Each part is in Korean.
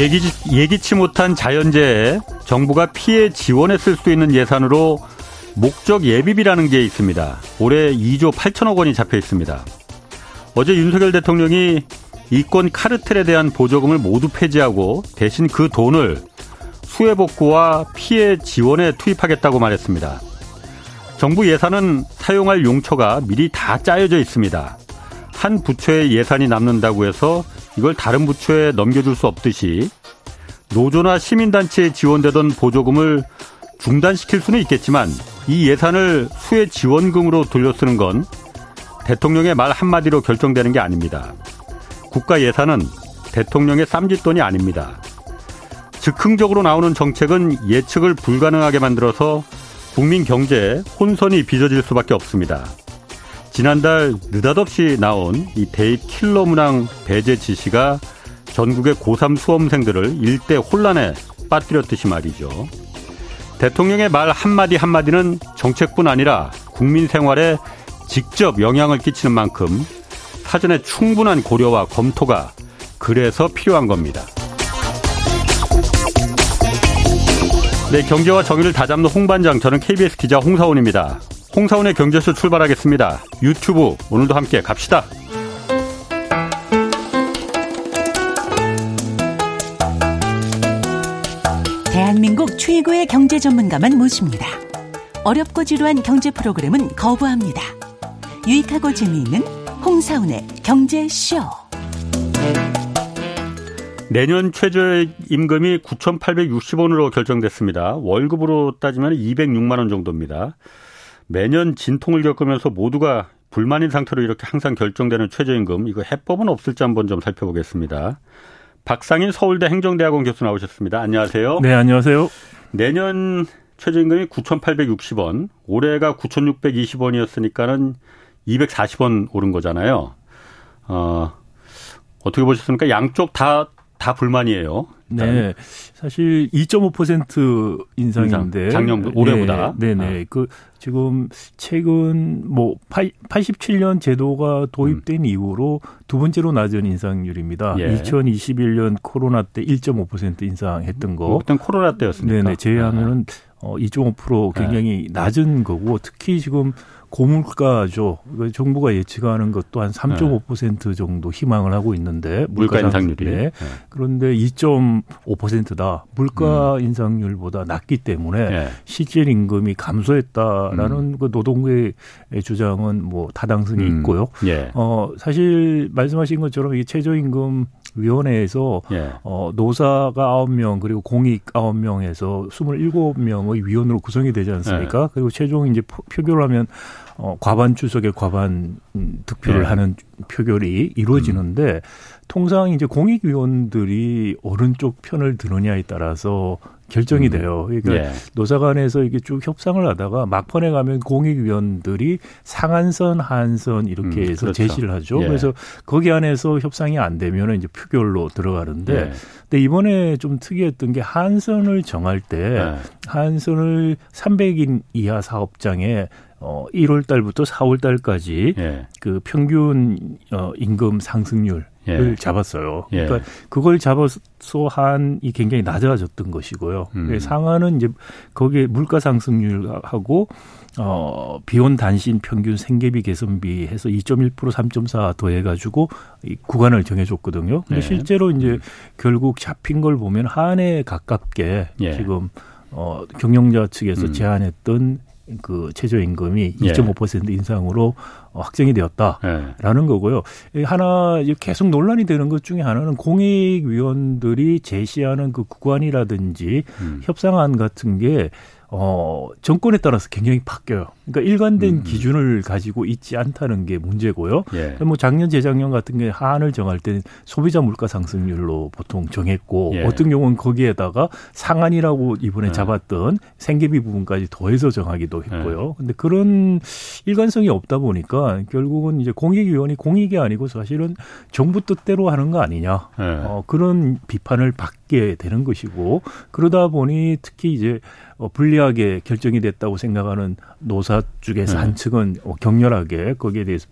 예기, 예기치 못한 자연재해에 정부가 피해 지원에 쓸 수 있는 예산으로 목적 예비비라는 게 있습니다. 올해 2조 8천억 원이 잡혀 있습니다. 어제 윤석열 대통령이 이권 카르텔에 대한 보조금을 모두 폐지하고 대신 그 돈을 수해 복구와 피해 지원에 투입하겠다고 말했습니다. 정부 예산은 사용할 용처가 미리 다 짜여져 있습니다. 한 부처의 예산이 남는다고 해서 이걸 다른 부처에 넘겨줄 수 없듯이 노조나 시민단체에 지원되던 보조금을 중단시킬 수는 있겠지만 이 예산을 수혜 지원금으로 돌려 쓰는 건 대통령의 말 한마디로 결정되는 게 아닙니다. 국가 예산은 대통령의 쌈짓돈이 아닙니다. 즉흥적으로 나오는 정책은 예측을 불가능하게 만들어서 국민 경제에 혼선이 빚어질 수밖에 없습니다. 지난달 느닷없이 나온 이 대입 킬러 문항 배제 지시가 전국의 고3 수험생들을 일대 혼란에 빠뜨렸듯이 말이죠. 대통령의 말 한마디 한마디는 정책뿐 아니라 국민 생활에 직접 영향을 끼치는 만큼 사전에 충분한 고려와 검토가 그래서 필요한 겁니다. 네, 경제와 정의를 다잡는 홍반장, 저는 KBS 기자 홍사원입니다. 홍사원의 경제쇼 출발하겠습니다. 유튜브 오늘도 함께 갑시다. 대한민국 최고의 경제 전문가만 모십니다. 어렵고 지루한 경제 프로그램은 거부합니다. 유익하고 재미있는 홍사운의 경제쇼. 내년 최저임금이 9,860원으로 결정됐습니다. 월급으로 따지면 206만 원 정도입니다. 매년 진통을 겪으면서 모두가 불만인 상태로 이렇게 항상 결정되는 최저임금 이거 해법은 없을지 한번 좀 살펴보겠습니다. 박상인 서울대 행정대학원 교수 나오셨습니다. 안녕하세요. 네, 안녕하세요. 내년 최저임금이 9,860원, 올해가 9,620원이었으니까는 240원 오른 거잖아요. 어, 어떻게 보셨습니까? 양쪽 다, 다 불만이에요. 네. 사실 2.5% 인상인데. 인상, 작년, 올해보다. 네, 네. 아. 그, 지금 최근 뭐 87년 제도가 도입된 음. 이후로 두 번째로 낮은 인상률입니다. 예. 2021년 코로나 때 1.5% 인상했던 거. 그때 코로나 때였습니까? 네네. 제외하면은 아. 어, 2.5% 굉장히 네. 낮은 거고 특히 지금 고물가죠. 정부가 예측하는 것도 한 3.5% 정도 희망을 하고 있는데 물가, 물가 인상률이 네. 네. 그런데 2.5%다. 물가 음. 인상률보다 낮기 때문에 네. 실질 임금이 감소했다라는 음. 그 노동계의 주장은 뭐 타당성이 음. 있고요. 예. 어 사실 말씀하신 것처럼 이 최저임금 위원회에서 예. 어 노사가 9명 그리고 공익 9명에서 27명의 위원으로 구성이 되지 않습니까? 예. 그리고 최종 이제 표결을 하면 어, 과반 주석의 과반 득표를 네. 하는 표결이 이루어지는데 음. 통상 이제 공익위원들이 오른쪽 편을 드느냐에 따라서 결정이 음. 돼요. 그러니까 네. 노사간에서 이게 쭉 협상을 하다가 막판에 가면 공익위원들이 상한선, 하한선 이렇게 음, 해서 그렇죠. 제시를 하죠. 예. 그래서 거기 안에서 협상이 안 되면 이제 표결로 들어가는데, 예. 근데 이번에 좀 특이했던 게 한선을 정할 때 예. 한선을 300인 이하 사업장에 어 1월 달부터 4월 달까지 예. 그 평균 어 임금 상승률 을 예. 잡았어요. 예. 그러니까 그걸 잡아서 한이 굉장히 낮아졌던 것이고요. 음. 상한은 이제 거기에 물가 상승률하고 어 비온 단신 평균 생계비 개선비 해서 2.1% 3.4 더해 가지고 이 구간을 정해 줬거든요. 근데 네. 실제로 이제 음. 결국 잡힌 걸 보면 한해 가깝게 예. 지금 어 경영자 측에서 음. 제안했던 그 최저임금이 예. 2.5% 인상으로 확정이 되었다라는 예. 거고요. 하나 계속 논란이 되는 것 중에 하나는 공익위원들이 제시하는 그 구간이라든지 음. 협상안 같은 게 어, 정권에 따라서 굉장히 바뀌어요. 그러니까 일관된 음. 기준을 가지고 있지 않다는 게 문제고요. 예. 뭐 작년, 재작년 같은 게 한을 정할 때는 소비자 물가 상승률로 보통 정했고 예. 어떤 경우는 거기에다가 상한이라고 이번에 예. 잡았던 생계비 부분까지 더해서 정하기도 했고요. 예. 근데 그런 일관성이 없다 보니까 결국은 이제 공익위원이 공익이 아니고 사실은 정부 뜻대로 하는 거 아니냐. 예. 어, 그런 비판을 받 게 되는 것이고 그러다 보니 특히 이제 어, 불리하게 결정이 됐다고 생각하는 노사 쪽에서 네. 한 측은 어, 격렬하게 거기에 대해서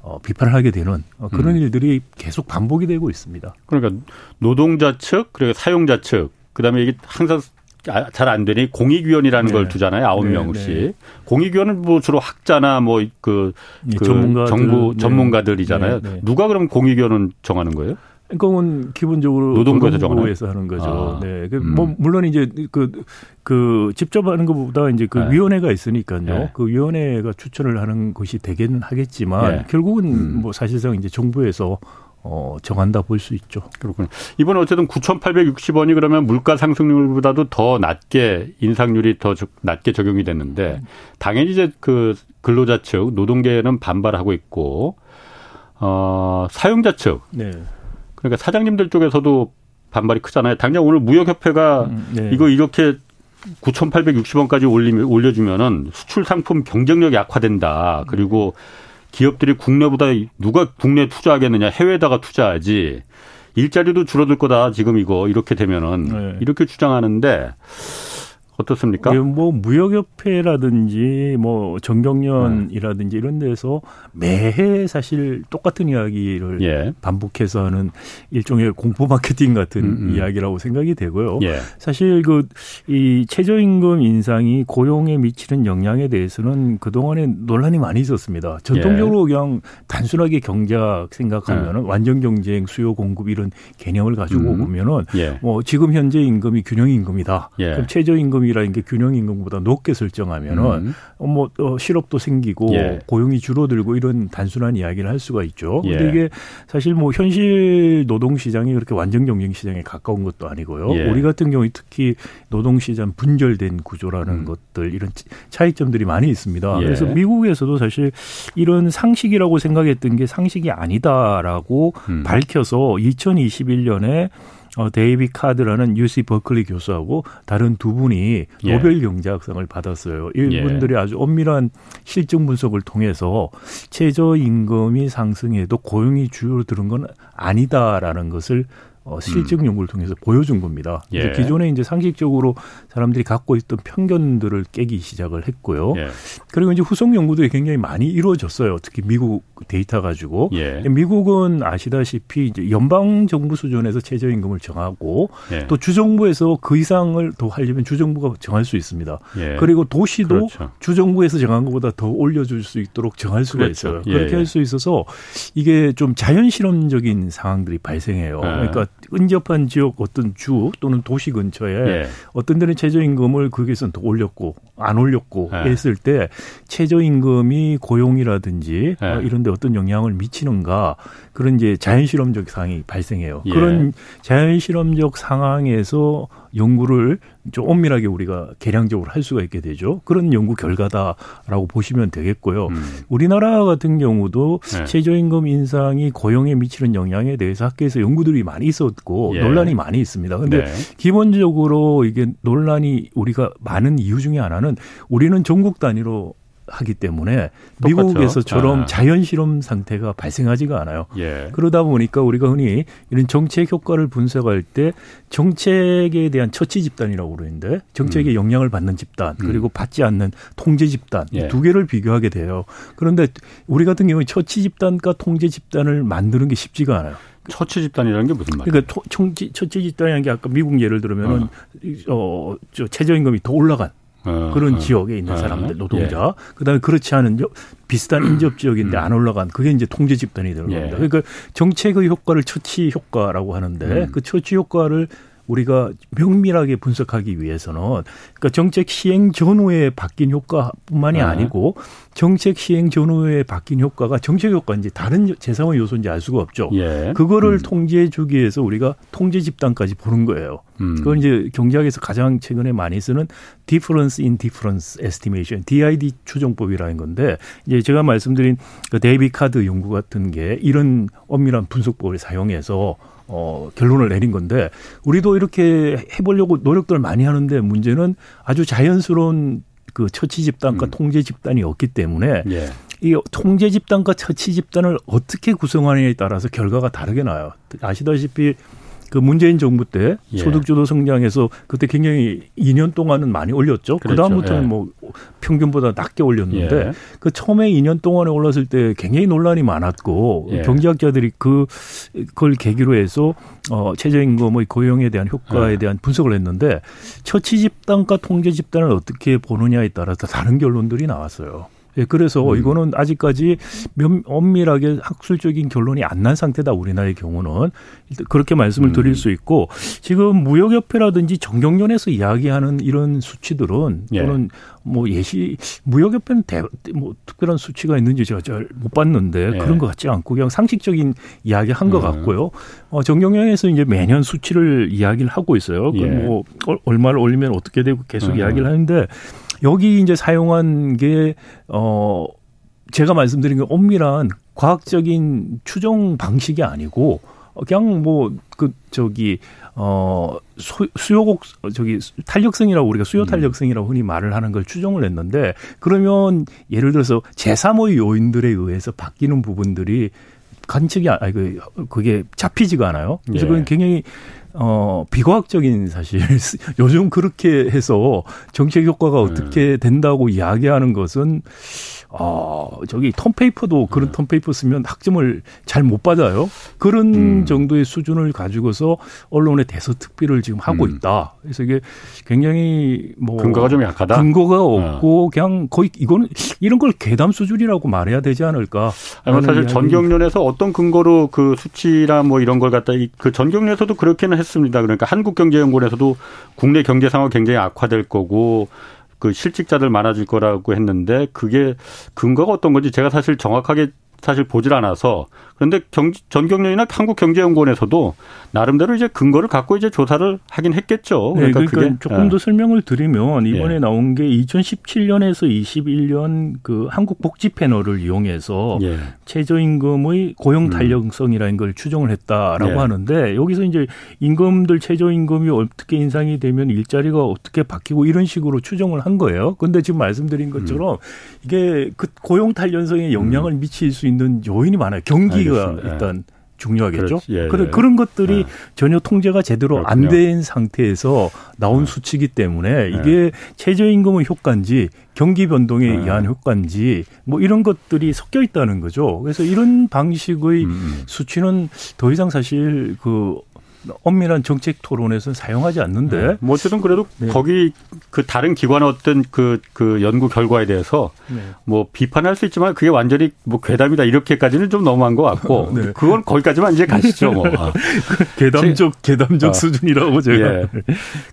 어, 비판을 하게 되는 어, 그런 음. 일들이 계속 반복이 되고 있습니다. 그러니까 노동자 측 그리고 사용자 측 그다음에 이게 항상 아, 잘안 되니 공익위원이라는 네. 걸 두잖아요. 아홉 네, 명씩. 네. 공익위원은 뭐 주로 학자나 뭐그 그 전문가들, 정부 네. 전문가들이잖아요. 네, 네. 누가 그럼 공익위원은 정하는 거예요? 그건 기본적으로 노동부에서, 하는 거죠. 아. 네. 그 음. 뭐 물론 이제 그, 그 직접 하는 것보다 이제 그 네. 위원회가 있으니까요. 네. 그 위원회가 추천을 하는 것이 되기는 하겠지만 네. 결국은 음. 뭐 사실상 이제 정부에서 어, 정한다 볼 수 있죠. 그렇군요. 이번에 어쨌든 9,860원이 그러면 물가 상승률보다도 더 낮게 인상률이 더 낮게 적용이 됐는데 당연히 이제 그 근로자 측 노동계는 반발하고 있고 어, 사용자 측 네. 그러니까 사장님들 쪽에서도 반발이 크잖아요. 당장 오늘 무역협회가 음, 네. 이거 이렇게 9,860원까지 올리면 올려주면은 수출 상품 경쟁력이 약화된다. 그리고 기업들이 국내보다 누가 국내 투자하겠느냐 해외에다가 투자하지 일자리도 줄어들 거다 지금 이거 이렇게 되면은 네. 이렇게 주장하는데 어떻습니까? 예, 뭐 무역협회라든지 뭐 정경련이라든지 이런 데서 매해 사실 똑같은 이야기를 예. 반복해서 하는 일종의 공포 마케팅 같은 음음. 음. 이야기라고 생각이 되고요. 예. 사실 그 이 최저임금 인상이 고용에 미치는 영향에 대해서는 그동안에 논란이 많이 있었습니다. 전통적으로 예. 그냥 단순하게 경제학 생각하면은 예. 완전 경쟁, 수요 공급 이런 개념을 가지고 음. 보면은 예. 뭐 지금 현재 임금이 균형 임금이다. 그럼 최저임금이 임금이라는 게 균형 임금보다 높게 설정하면은 음. 뭐 어, 실업도 생기고 예. 고용이 줄어들고 이런 단순한 이야기를 할 수가 있죠. 예. 근데 이게 사실 뭐 현실 노동 시장이 그렇게 완전 경쟁 시장에 가까운 것도 아니고요. 예. 우리 같은 경우에 특히 노동 시장 분절된 구조라는 음. 것들 이런 차이점들이 많이 있습니다. 예. 그래서 미국에서도 사실 이런 상식이라고 생각했던 게 상식이 아니다라고 음. 밝혀서 2021년에 어, 데이비 카드라는 UC 버클리 교수하고 다른 두 분이 예. 노벨 경제학상을 받았어요. 이분들이 예. 아주 엄밀한 실증 분석을 통해서 최저 임금이 상승해도 고용이 줄어드는 건 아니다라는 것을 어, 실증 음. 연구를 통해서 보여준 겁니다. 예. 기존에 이제 상식적으로 사람들이 갖고 있던 편견들을 깨기 시작을 했고요. 예. 그리고 이제 후속 연구도 굉장히 많이 이루어졌어요. 특히 미국 데이터 가지고 예. 미국은 아시다시피 이제 연방 정부 수준에서 최저 임금을 정하고 예. 또 주정부에서 그 이상을 더 하려면 주정부가 정할 수 있습니다. 예. 그리고 도시도 그렇죠. 주정부에서 정한 것보다 더 올려줄 수 있도록 정할 수가 그렇죠. 있어요. 그렇게 예, 할수 있어서 이게 좀 자연 실험적인 상황들이 발생해요. 그러니까 근접한 지역 어떤 주 또는 도시 근처에 예. 어떤 데는 최저임금을 거기에서는 더 올렸고 안 올렸고 예. 했을 때 최저임금이 고용이라든지 예. 어, 이런 데 어떤 영향을 미치는가 그런 이제 자연실험적 상황이 발생해요. 예. 그런 자연실험적 상황에서 연구를 좀 엄밀하게 우리가 개량적으로 할 수가 있게 되죠. 그런 연구 결과다라고 보시면 되겠고요. 음. 우리나라 같은 경우도 네. 최저임금 인상이 고용에 미치는 영향에 대해서 학계에서 연구들이 많이 있었고 예. 논란이 많이 있습니다. 근데 네. 기본적으로 이게 논란이 우리가 많은 이유 중에 하나는 우리는 전국 단위로 하기 때문에 똑같죠. 미국에서처럼 아. 자연 실험 상태가 발생하지가 않아요. 예. 그러다 보니까 우리가 흔히 이런 정책 효과를 분석할 때 정책에 대한 처치 집단이라고 그러는데 정책에 음. 영향을 받는 집단 음. 그리고 받지 않는 통제 집단 예. 두 개를 비교하게 돼요. 그런데 우리 같은 경우에 처치 집단과 통제 집단을 만드는 게 쉽지가 않아요. 처치 집단이라는 게 무슨 말이에요? 그러니까 처치 집단이라는 게 아까 미국 예를 들면은 어, 어 저 최저임금이 더 올라간 어, 그런 어, 지역에 있는 어, 사람들 노동자 예. 그다음에 그렇지 않은 비슷한 인접 지역인데 음. 안 올라간 그게 이제 통제 집단이 되는 겁니다. 예. 그러니까 정책의 효과를 처치 효과라고 하는데 음. 그 처치 효과를 우리가 면밀하게 분석하기 위해서는 그러니까 정책 시행 전후에 바뀐 효과뿐만이 아. 아니고 정책 시행 전후에 바뀐 효과가 정책 효과인지 다른 제3의 요소인지 알 수가 없죠. 예. 그거를 음. 통제해 주기 위해서 우리가 통제 집단까지 보는 거예요. 음. 그건 이제 경제학에서 가장 최근에 많이 쓰는 difference in difference estimation, DID 추정법이라는 건데 이제 제가 말씀드린 그 데이비 카드 연구 같은 게 이런 엄밀한 분석법을 사용해서 어, 결론을 내린 건데 우리도 이렇게 해보려고 노력들을 많이 하는데 문제는 아주 자연스러운 그 처치 집단과 음. 통제 집단이 없기 때문에 예. 이 통제 집단과 처치 집단을 어떻게 구성하느냐에 따라서 결과가 다르게 나요. 아시다시피 그 문재인 정부 때 예. 소득주도 성장해서 그때 굉장히 2년 동안은 많이 올렸죠. 그 다음부터는 예. 뭐 평균보다 낮게 올렸는데 예. 그 처음에 2년 동안에 올랐을 때 굉장히 논란이 많았고 예. 경제학자들이 그 그걸 계기로 해서 어 최저임금의 고용에 대한 효과에 예. 대한 분석을 했는데 처치 집단과 통제 집단을 어떻게 보느냐에 따라서 다른 결론들이 나왔어요. 예, 그래서 음. 이거는 아직까지 면, 엄밀하게 학술적인 결론이 안 난 상태다 우리나라의 경우는 그렇게 말씀을 드릴 음. 수 있고 지금 무역협회라든지 정경련에서 이야기하는 이런 수치들은 예. 또는 뭐 예시 무역협회는 대, 뭐 특별한 수치가 있는지 제가 잘 못 봤는데 예. 그런 것 같지 않고 그냥 상식적인 이야기 한것 음. 같고요. 어, 정경련에서 이제 매년 수치를 이야기를 하고 있어요. 예. 그뭐 얼마를 올리면 어떻게 되고 계속 음. 이야기를 하는데 여기 이제 사용한 게, 어, 제가 말씀드린 게 엄밀한 과학적인 추정 방식이 아니고, 그냥 뭐, 그, 저기, 어, 수, 수요곡, 저기, 탄력성이라고 우리가 수요 음. 탄력성이라고 흔히 말을 하는 걸 추정을 했는데, 그러면 예를 들어서 제3의 요인들에 의해서 바뀌는 부분들이 관측이, 아니, 그, 그게 잡히지가 않아요. 그래서 예. 그건 굉장히 어, 비과학적인 사실, 요즘 그렇게 해서 정책 효과가 어떻게 된다고 이야기하는 것은 어, 저기 턴페이퍼도 그런 네. 턴페이퍼 쓰면 학점을 잘 못 받아요. 그런 음. 정도의 수준을 가지고서 언론의 대서특비를 지금 하고 음. 있다. 그래서 이게 굉장히 뭐 근거가 좀 약하다. 근거가 없고 어. 그냥 거의 이거는 이런 걸 괴담 수준이라고 말해야 되지 않을까? 아니, 뭐 사실 전경련에서 어떤 근거로 그 수치나 뭐 이런 걸 갖다 그 전경련에서도 그렇게는 했습니다. 그러니까 한국경제연구원에서도 국내 경제 상황 굉장히 악화될 거고 그 실직자들 많아질 거라고 했는데 그게 근거가 어떤 건지 제가 사실 정확하게 사실 보질 않아서 그런데 경, 전경련이나 한국경제연구원에서도 나름대로 이제 근거를 갖고 이제 조사를 하긴 했겠죠. 네, 그러니까, 네, 그러니까 조금 더 예. 설명을 드리면 이번에 예. 나온 게 2017년에서 21년 그 한국 복지 패널을 이용해서 예. 최저임금의 고용 음. 탄력성이라는 걸 추정을 했다라고 예. 하는데 여기서 이제 임금들 최저임금이 어떻게 인상이 되면 일자리가 어떻게 바뀌고 이런 식으로 추정을 한 거예요. 근데 지금 말씀드린 것처럼 음. 이게 그 고용 탄력성에 영향을 음. 미칠 수 있는 요인이 많아요. 경기가 알겠습니다. 일단 중요하겠죠. 예, 그런 예. 그런 것들이 예. 전혀 통제가 제대로 안 된 상태에서 나온 예. 수치기 때문에 예. 이게 최저임금의 효과인지 경기 변동에 예. 의한 효과인지 뭐 이런 것들이 섞여 있다는 거죠. 그래서 이런 방식의 음. 음. 수치는 더 이상 사실 그 엄밀한 정책 토론에서는 사용하지 않는데. 네. 뭐 어쨌든 그래도 네. 거기 그 다른 기관 어떤 그, 그 연구 결과에 대해서 네. 뭐 비판할 수 있지만 그게 완전히 뭐 괴담이다 이렇게까지는 좀 너무한 것 같고. 네. 그건 거기까지만 이제 가시죠 뭐. 괴담적, 괴담적 아. 수준이라고 제가. 예.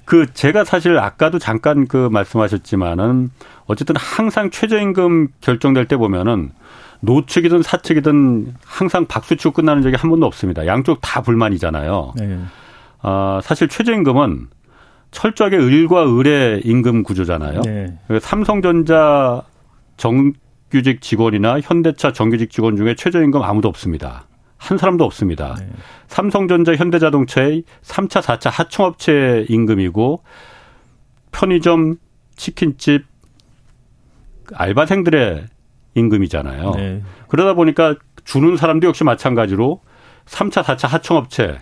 그 제가 사실 아까도 잠깐 그 말씀하셨지만은 어쨌든 항상 최저임금 결정될 때 보면은 노측이든 사측이든 항상 박수치고 끝나는 적이 한 번도 없습니다. 양쪽 다 불만이잖아요. 네. 어, 사실 최저임금은 철저하게 을과 을의 임금 구조잖아요. 네. 삼성전자 정규직 직원이나 현대차 정규직 직원 중에 최저임금 아무도 없습니다. 한 사람도 없습니다. 네. 삼성전자 현대자동차의 3차, 4차 하청업체 임금이고 편의점, 치킨집, 알바생들의 임금이잖아요. 네. 그러다 보니까 주는 사람도 역시 마찬가지로 3차, 4차 하청업체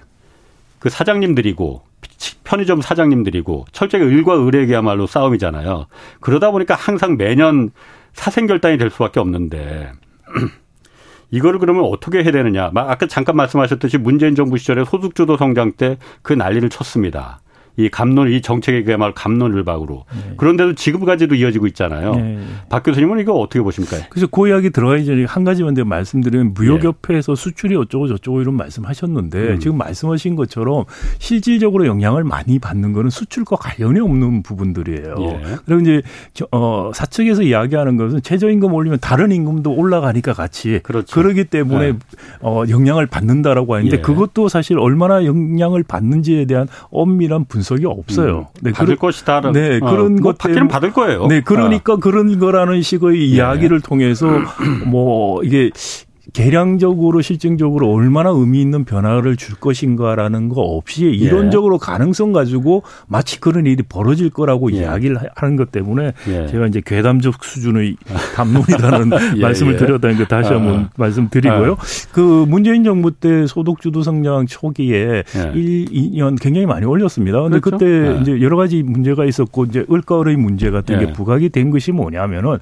그 사장님들이고 편의점 사장님들이고 철저히 을과 을에게야말로 싸움이잖아요. 그러다 보니까 항상 매년 사생 결단이 될 수밖에 없는데 이거를 그러면 어떻게 해야 되느냐. 아까 잠깐 말씀하셨듯이 문재인 정부 시절에 소득주도 성장 때 그 난리를 쳤습니다. 이 감론 이 정책의 그야말로 감론을박으로 네. 그런데도 지금까지도 이어지고 있잖아요. 네. 박 교수님은 이거 어떻게 보십니까? 그래서 그 이야기 들어가기 전에 한 가지만 내가 말씀드리면 무역협회에서 네. 수출이 어쩌고 저쩌고 이런 말씀하셨는데 음. 지금 말씀하신 것처럼 실질적으로 영향을 많이 받는 거는 수출과 관련이 없는 부분들이에요. 예. 그리고 이제 어 사측에서 이야기하는 것은 최저임금 올리면 다른 임금도 올라가니까 같이 그렇죠. 그러기 때문에 네. 어 영향을 받는다라고 하는데 예. 그것도 사실 얼마나 영향을 받는지에 대한 엄밀한 분석 분석이 없어요. 음, 네, 받을 그런, 것이다. 네, 어, 그런 뭐것 받기는 받을 거예요. 네, 그러니까 어. 그런 거라는 식의 네. 이야기를 통해서 뭐 이게 계량적으로 실증적으로 얼마나 의미 있는 변화를 줄 것인가라는 거 없이 예. 이론적으로 가능성 가지고 마치 그런 일이 벌어질 거라고 예. 이야기를 하는 것 때문에 예. 제가 이제 괴담적 수준의 담론이라는 예, 말씀을 예. 드렸다는 거 다시 한번 아. 말씀드리고요. 아. 그 문재인 정부 때 소득주도 성장 초기에 예. 1, 2년 굉장히 많이 올렸습니다. 근데 그렇죠? 그때 이제 여러 가지 문제가 있었고 이제 을가을의 문제 같은 게 부각이 된 것이 뭐냐면은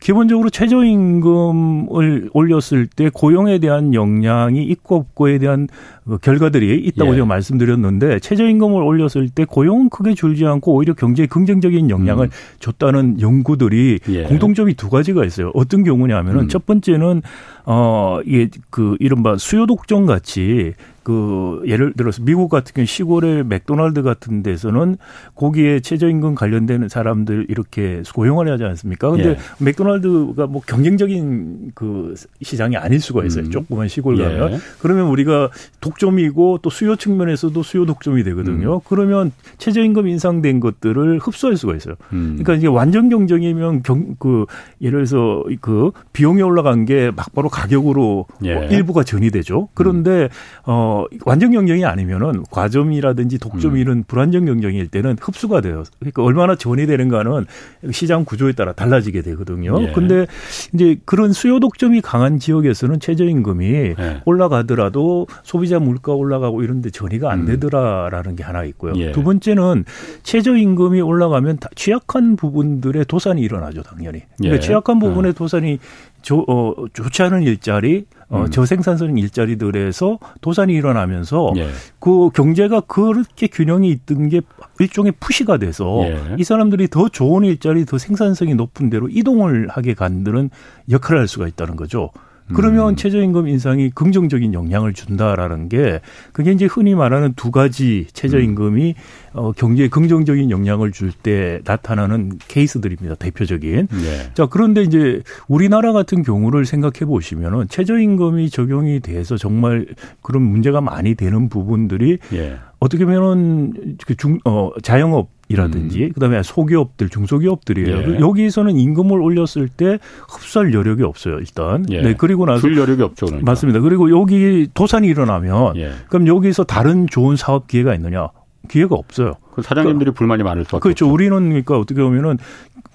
기본적으로 최저임금을 올렸을 때 고용에 대한 영향이 있고 없고에 대한 그 결과들이 있다고 예. 제가 말씀드렸는데 최저임금을 올렸을 때 고용은 크게 줄지 않고 오히려 경제에 긍정적인 영향을 음. 줬다는 연구들이 예. 공통점이 두 가지가 있어요. 어떤 경우냐면은 음. 첫 번째는 어 이게 그 이른바 수요 독점 같이 그 예를 들어서 미국 같은 경우 시골의 맥도날드 같은 데서는 거기에 최저임금 관련되는 사람들 이렇게 고용을 하지 않습니까? 근데 예. 맥도날드가 뭐 경쟁적인 그 시장이 아닐 수가 있어요. 음. 조그만 시골 가면. 예. 그러면 우리가 독점이고 또 수요 측면에서도 수요 독점이 되거든요. 음. 그러면 최저임금 인상된 것들을 흡수할 수가 있어요. 음. 그러니까 이게 완전 경쟁이면 경, 그 예를 들어서 그 비용이 올라간 게 막바로 가격으로 예. 뭐 일부가 전이 되죠. 그런데 음. 어 완전 경쟁이 아니면은 과점이라든지 독점이 음. 런 불안정 경쟁일 때는 흡수가 돼요. 그러니까 얼마나 전이 되는가는 시장 구조에 따라 달라지게 되거든요. 예. 근데 이제 그런 수요 독점이 강한 지역에서는 최저임금이 예. 올라가더라도 소비자 물가 올라가고 이런데 전이가 안 음. 되더라라는 음. 게 하나 있고요. 예. 두 번째는 최저임금이 올라가면 취약한 부분들의 도산이 일어나죠, 당연히. 그러니까 예. 취약한 부분의 어. 도산이 조, 어, 좋지 않은 일자리, 어, 음. 저생산성 일자리들에서 도산이 일어나면서 예. 그 경제가 그렇게 균형이 있던 게 일종의 푸시가 돼서 예. 이 사람들이 더 좋은 일자리, 더 생산성이 높은 데로 이동을 하게 간드는 역할을 할 수가 있다는 거죠. 그러면 음. 최저임금 인상이 긍정적인 영향을 준다라는 게 그게 이제 흔히 말하는 두 가지 최저임금이 음. 어, 경제에 긍정적인 영향을 줄 때 나타나는 케이스들입니다. 대표적인. 네. 자, 그런데 이제 우리나라 같은 경우를 생각해 보시면은 최저임금이 적용이 돼서 정말 그런 문제가 많이 되는 부분들이 예. 어떻게 보면은 그 중, 어, 자영업 이라든지 음. 그다음에 소기업들 중소기업들이에요. 예. 여기서는 임금을 올렸을 때 흡수할 여력이 없어요 일단. 예. 네 그리고 나서 줄 여력이 없죠. 그러니까. 맞습니다. 그리고 여기 도산이 일어나면 예. 그럼 여기서 다른 좋은 사업 기회가 있느냐? 기회가 없어요. 그 사장님들이 그러니까, 불만이 많을 수밖에 그렇죠. 없죠. 우리는 그러니까 어떻게 보면은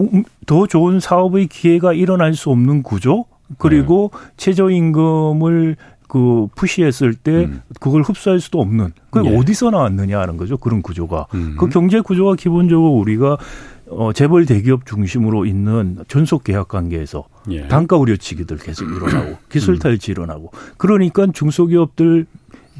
음, 더 좋은 사업의 기회가 일어날 수 없는 구조 그리고 네. 최저임금을 그 푸시했을 때 음. 그걸 흡수할 수도 없는 그 예. 어디서 나왔느냐 하는 거죠 그런 구조가 음. 그 경제 구조가 기본적으로 우리가 어 재벌 대기업 중심으로 있는 전속 계약 관계에서 예. 단가 우려치기들 계속 일어나고 기술 탈취 일어나고 그러니까 중소기업들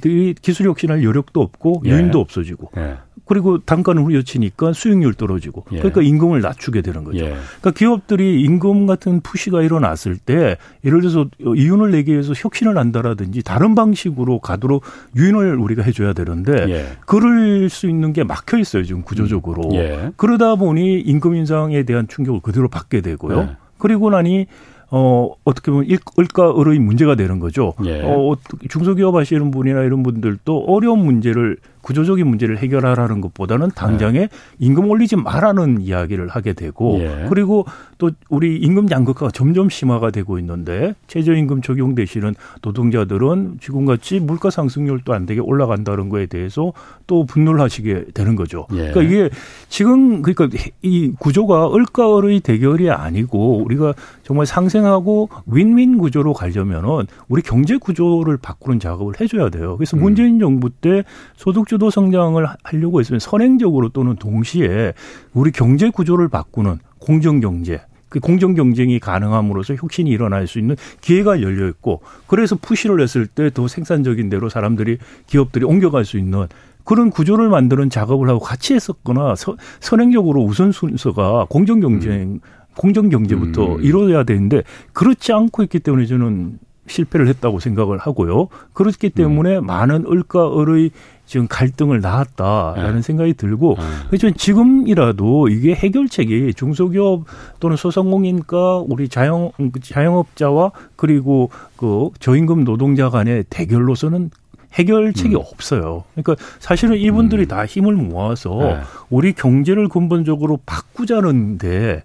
이 기술 혁신할 여력도 없고 예. 유인도 없어지고 예. 그리고 단가는 후려치니까 수익률 떨어지고 예. 그러니까 임금을 낮추게 되는 거죠. 예. 그러니까 기업들이 임금 같은 푸시가 일어났을 때 예를 들어서 이윤을 내기 위해서 혁신을 한다라든지 다른 방식으로 가도록 유인을 우리가 해줘야 되는데 예. 그럴 수 있는 게 막혀 있어요 지금 구조적으로. 음. 예. 그러다 보니 임금 인상에 대한 충격을 그대로 받게 되고요. 예. 그리고 나니 어, 어떻게 보면 일가을의 문제가 되는 거죠. 예. 어, 중소기업 하시는 분이나 이런 분들도 어려운 문제를 구조적인 문제를 해결하라는 것보다는 당장에 네. 임금 올리지 말라는 이야기를 하게 되고 예. 그리고 또 우리 임금 양극화가 점점 심화가 되고 있는데 최저임금 적용 대신은 노동자들은 지금같이 물가 상승률도 안 되게 올라간다는 거에 대해서 또 분노를 하시게 되는 거죠. 예. 그러니까 이게 지금 그러니까 이 구조가 을가을의 대결이 아니고 우리가 정말 상생하고 윈윈 구조로 가려면은 우리 경제 구조를 바꾸는 작업을 해줘야 돼요. 그래서 음. 문재인 정부 때 소득 주도 성장을 하려고 했으면 선행적으로 또는 동시에 우리 경제 구조를 바꾸는 공정 경제 그 공정 경쟁이 가능함으로써 혁신이 일어날 수 있는 기회가 열려 있고 그래서 푸시를 했을 때 더 생산적인 대로 사람들이 기업들이 옮겨갈 수 있는 그런 구조를 만드는 작업을 하고 같이 했었거나 서, 선행적으로 우선 순서가 공정 경쟁 음. 공정 경제부터 음. 이루어야 되는데 그렇지 않고 있기 때문에 저는 실패를 했다고 생각을 하고요. 그렇기 때문에 음. 많은 을과 을의 지금 갈등을 낳았다라는 네. 생각이 들고 그래서 네. 지금이라도 이게 해결책이 중소기업 또는 소상공인과 우리 자영 자영업자와 그리고 그 저임금 노동자 간의 대결로서는 해결책이 음. 없어요. 그러니까 사실은 이분들이 음. 다 힘을 모아서 네. 우리 경제를 근본적으로 바꾸자는데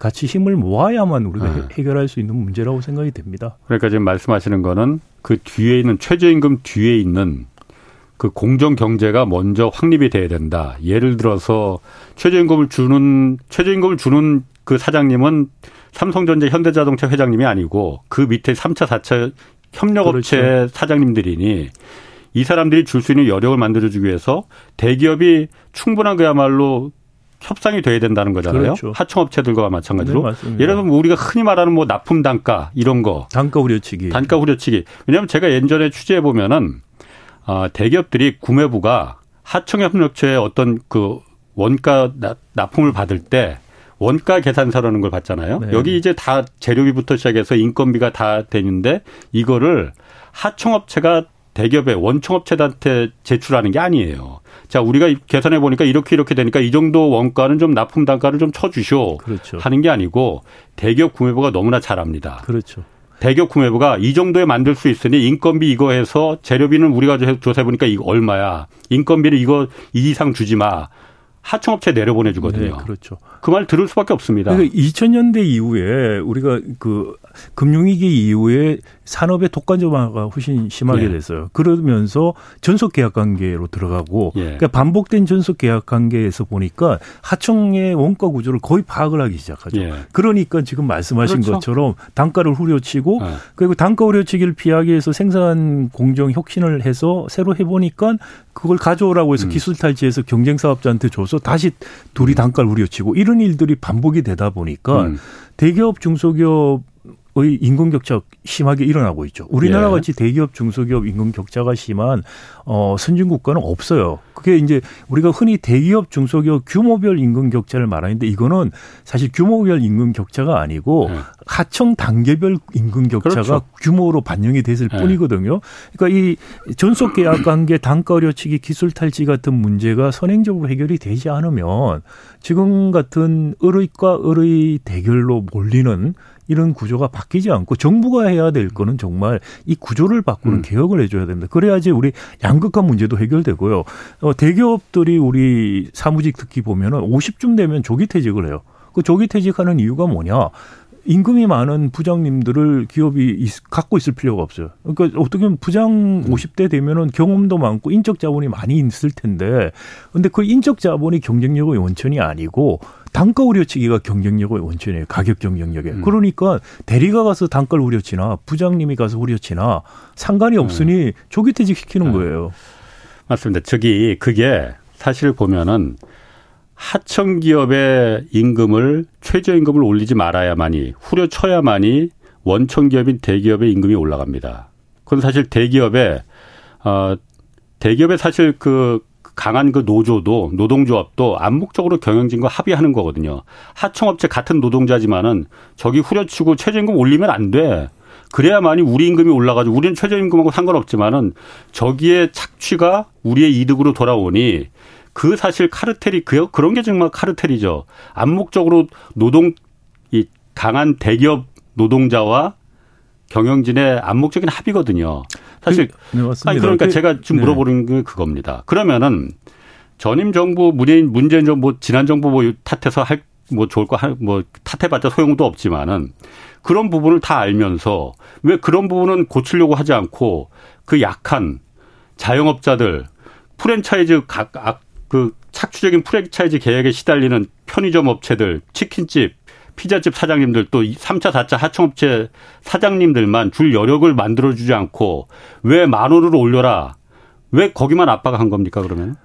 같이 힘을 모아야만 우리가 네. 해결할 수 있는 문제라고 생각이 됩니다. 그러니까 지금 말씀하시는 거는 그 뒤에 있는 최저임금 뒤에 있는 그 공정 경제가 먼저 확립이 돼야 된다. 예를 들어서 최저임금을 주는 최저임금을 주는 그 사장님은 삼성전자 현대자동차 회장님이 아니고 그 밑에 3차 4차 협력업체 그렇죠. 사장님들이니 이 사람들이 줄 수 있는 여력을 만들어주기 위해서 대기업이 충분한 그야말로 협상이 돼야 된다는 거잖아요. 그렇죠. 하청업체들과 마찬가지로. 네, 예를 들면 우리가 흔히 말하는 뭐 납품 단가 이런 거. 단가 후려치기. 단가 후려치기. 왜냐하면 제가 예전에 취재해 보면은 아, 대기업들이 구매부가 하청협력체의 어떤 그 원가 납품을 받을 때 원가 계산서라는 걸 받잖아요. 네. 여기 이제 다 재료비부터 시작해서 인건비가 다 되는데 이거를 하청업체가 대기업의 원청업체한테 제출하는 게 아니에요. 자, 우리가 계산해 보니까 이렇게 이렇게 되니까 이 정도 원가는 좀 납품 단가를 좀 쳐주쇼. 그렇죠. 하는 게 아니고 대기업 구매부가 너무나 잘합니다. 그렇죠. 대기업 구매부가 이 정도에 만들 수 있으니 인건비 이거 해서 재료비는 우리가 조사해 보니까 이거 얼마야. 인건비를 이거 이 이상 주지 마. 하청업체 내려보내 주거든요. 네, 그렇죠. 그 말 들을 수밖에 없습니다. 그러니까 2000년대 이후에 우리가 그 금융위기 이후에 산업의 독과점화가 훨씬 심하게 예. 됐어요. 그러면서 전속 계약 관계로 들어가고 예. 그러니까 반복된 전속 계약 관계에서 보니까 하청의 원가 구조를 거의 파악을 하기 시작하죠. 예. 그러니까 지금 말씀하신 그렇죠. 것처럼 단가를 후려치고 예. 그리고 단가 후려치기를 피하기 위해서 생산 공정 혁신을 해서 새로 해보니까 그걸 가져오라고 해서 음. 기술 탈취해서 경쟁 사업자한테 줘서 다시 둘이 음. 단가를 후려치고 이런 일들이 반복이 되다 보니까 음. 대기업 중소기업 의 임금 격차 심하게 일어나고 있죠. 우리나라 예. 같이 대기업 중소기업 임금 격차가 심한 어 선진 국가는 없어요. 그게 이제 우리가 흔히 대기업 중소기업 규모별 임금 격차를 말하는데 이거는 사실 규모별 임금 격차가 아니고 예. 하청 단계별 임금 격차가 그렇죠. 규모로 반영이 됐을 예. 뿐이거든요. 그러니까 이 전속 계약 관계 단가 어려치기 기술 탈취 같은 문제가 선행적으로 해결이 되지 않으면 지금 같은 을의과 을의 대결로 몰리는 이런 구조가 바뀌지 않고 정부가 해야 될 거는 정말 이 구조를 바꾸는 음. 개혁을 해줘야 됩니다. 그래야지 우리 양극화 문제도 해결되고요. 어, 대기업들이 우리 사무직 특히 보면은 50쯤 되면 조기 퇴직을 해요. 그 조기 퇴직하는 이유가 뭐냐? 임금이 많은 부장님들을 기업이 갖고 있을 필요가 없어요. 그러니까 어떻게 보면 부장 50대 되면은 경험도 많고 인적 자본이 많이 있을 텐데 근데 그 인적 자본이 경쟁력의 원천이 아니고 단가 우려치기가 경쟁력의 원천이에요. 가격 경쟁력에. 음. 그러니까 대리가 가서 단가를 우려치나 부장님이 가서 우려치나 상관이 음. 없으니 음. 조기퇴직 시키는 음. 거예요. 맞습니다. 저기 그게 사실 보면은 하청 기업의 임금을 최저 임금을 올리지 말아야만이 후려쳐야만이 원청 기업인 대기업의 임금이 올라갑니다. 그건 사실 대기업의 어 대기업의 사실 그 강한 그 노조도 노동조합도 암묵적으로 경영진과 합의하는 거거든요. 하청업체 같은 노동자지만은 저기 후려치고 최저임금 올리면 안 돼. 그래야만이 우리 임금이 올라가지고 우리는 최저임금하고 상관없지만은 저기에 착취가 우리의 이득으로 돌아오니 그 사실 카르텔이 그 그런 게 정말 카르텔이죠. 암묵적으로 노동 이 강한 대기업 노동자와 경영진의 암묵적인 합의거든요. 사실 그, 네. 아니 그러니까 그, 제가 지금 네. 물어보는 게 그겁니다. 그러면은 전임 정부 문재인 문재인 정부 지난 정부 뭐 탓해서 할 뭐 좋을 거 뭐 탓해봤자 소용도 없지만은 그런 부분을 다 알면서 왜 그런 부분은 고치려고 하지 않고 그 약한 자영업자들 프랜차이즈 각 그 착취적인 프랜차이즈 계획에 시달리는 편의점 업체들 치킨집 피자집 사장님들 또 3차, 4차 하청업체 사장님들만 줄 여력을 만들어주지 않고 왜 만 원으로 올려라. 왜 거기만 압박한 겁니까, 그러면?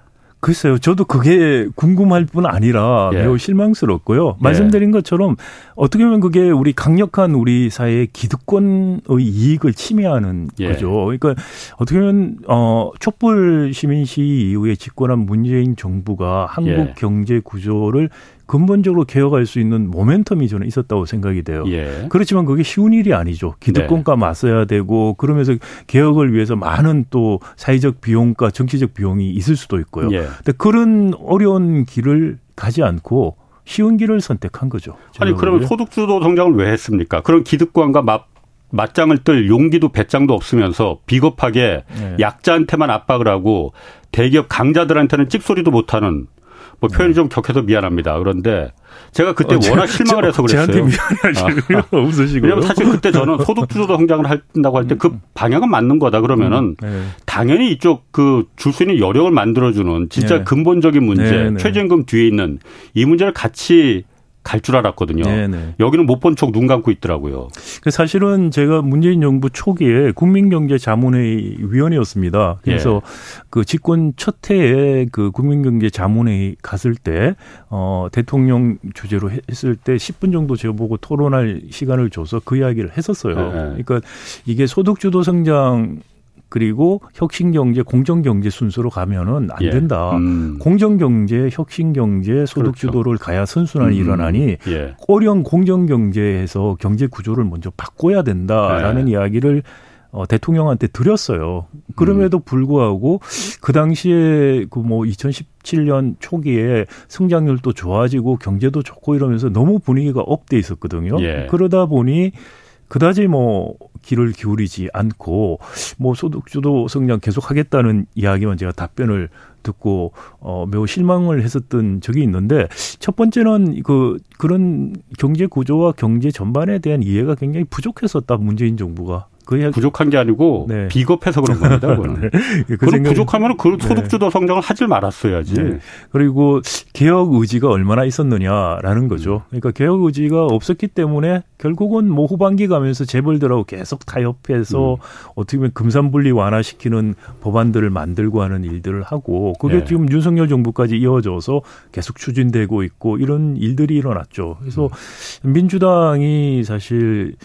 글쎄요. 저도 그게 궁금할 뿐 아니라 예. 매우 실망스럽고요. 예. 말씀드린 것처럼 어떻게 보면 그게 우리 강력한 우리 사회의 기득권의 이익을 침해하는 예. 거죠. 그러니까 어떻게 보면 어 촛불 시민 시위 이후에 집권한 문재인 정부가 한국 예. 경제 구조를 근본적으로 개혁할 수 있는 모멘텀이 저는 있었다고 생각이 돼요. 예. 그렇지만 그게 쉬운 일이 아니죠. 기득권과 네. 맞서야 되고 그러면서 개혁을 위해서 많은 또 사회적 비용과 정치적 비용이 있을 수도 있고요. 예. 근데 그런 어려운 길을 가지 않고 쉬운 길을 선택한 거죠. 아니 그러면 소득주도 성장을 왜 했습니까? 그런 기득권과 맞 맞짱을 뜰 용기도 배짱도 없으면서 비겁하게 네. 약자한테만 압박을 하고 대기업 강자들한테는 찍소리도 못하는 뭐 표현이 네. 좀 격해서 미안합니다. 그런데 제가 그때 어, 워낙 실망을 저, 해서 그랬어요. 저한테 미안하실 아. 없으시고. 왜냐면 사실 그때 저는 소득 주도 성장을 한다고 할 때그 음. 방향은 맞는 거다 그러면은 음. 네. 당연히 이쪽 그 줄 수 있는 여력을 만들어주는 진짜 네. 근본적인 문제, 네, 네. 최저임금 뒤에 있는 이 문제를 같이 갈 줄 알았거든요. 네네. 여기는 못 본 척 눈 감고 있더라고요. 그 사실은 제가 문재인 정부 초기에 국민경제자문회의 위원이었습니다. 그래서 예. 그 집권 첫 해에 그 국민경제자문회의 갔을 때, 어, 대통령 주제로 했을 때 10분 정도 제가 보고 토론할 시간을 줘서 그 이야기를 했었어요. 네. 그러니까 이게 소득주도 성장 그리고 혁신경제, 공정경제 순서로 가면은 안 예. 된다. 음. 공정경제, 혁신경제, 소득주도를 그렇죠. 가야 선순환이 음. 일어나니 예. 꼬령 공정경제에서 경제 구조를 먼저 바꿔야 된다라는 예. 이야기를 어, 대통령한테 드렸어요. 그럼에도 음. 불구하고 그 당시에 그 뭐 2017년 초기에 성장률도 좋아지고 경제도 좋고 이러면서 너무 분위기가 업돼 있었거든요. 예. 그러다 보니 그다지 뭐 귀를 기울이지 않고 뭐 소득주도 성장 계속하겠다는 이야기만 제가 답변을 듣고 어 매우 실망을 했었던 적이 있는데 첫 번째는 그 그런 경제 구조와 경제 전반에 대한 이해가 굉장히 부족했었다 문재인 정부가 그 부족한 게 아니고 네. 비겁해서 그런 겁니다. 그거는. 네. 그 부족하면 그 네. 소득주도 성장을 하질 말았어야지. 네. 그리고 개혁 의지가 얼마나 있었느냐라는 거죠. 음. 그러니까 개혁 의지가 없었기 때문에 결국은 뭐 후반기 가면서 재벌들하고 계속 타협해서 음. 어떻게 보면 금산분리 완화시키는 법안들을 만들고 하는 일들을 하고 그게 네. 지금 윤석열 정부까지 이어져서 계속 추진되고 있고 이런 일들이 일어났죠. 그래서 음. 민주당이 사실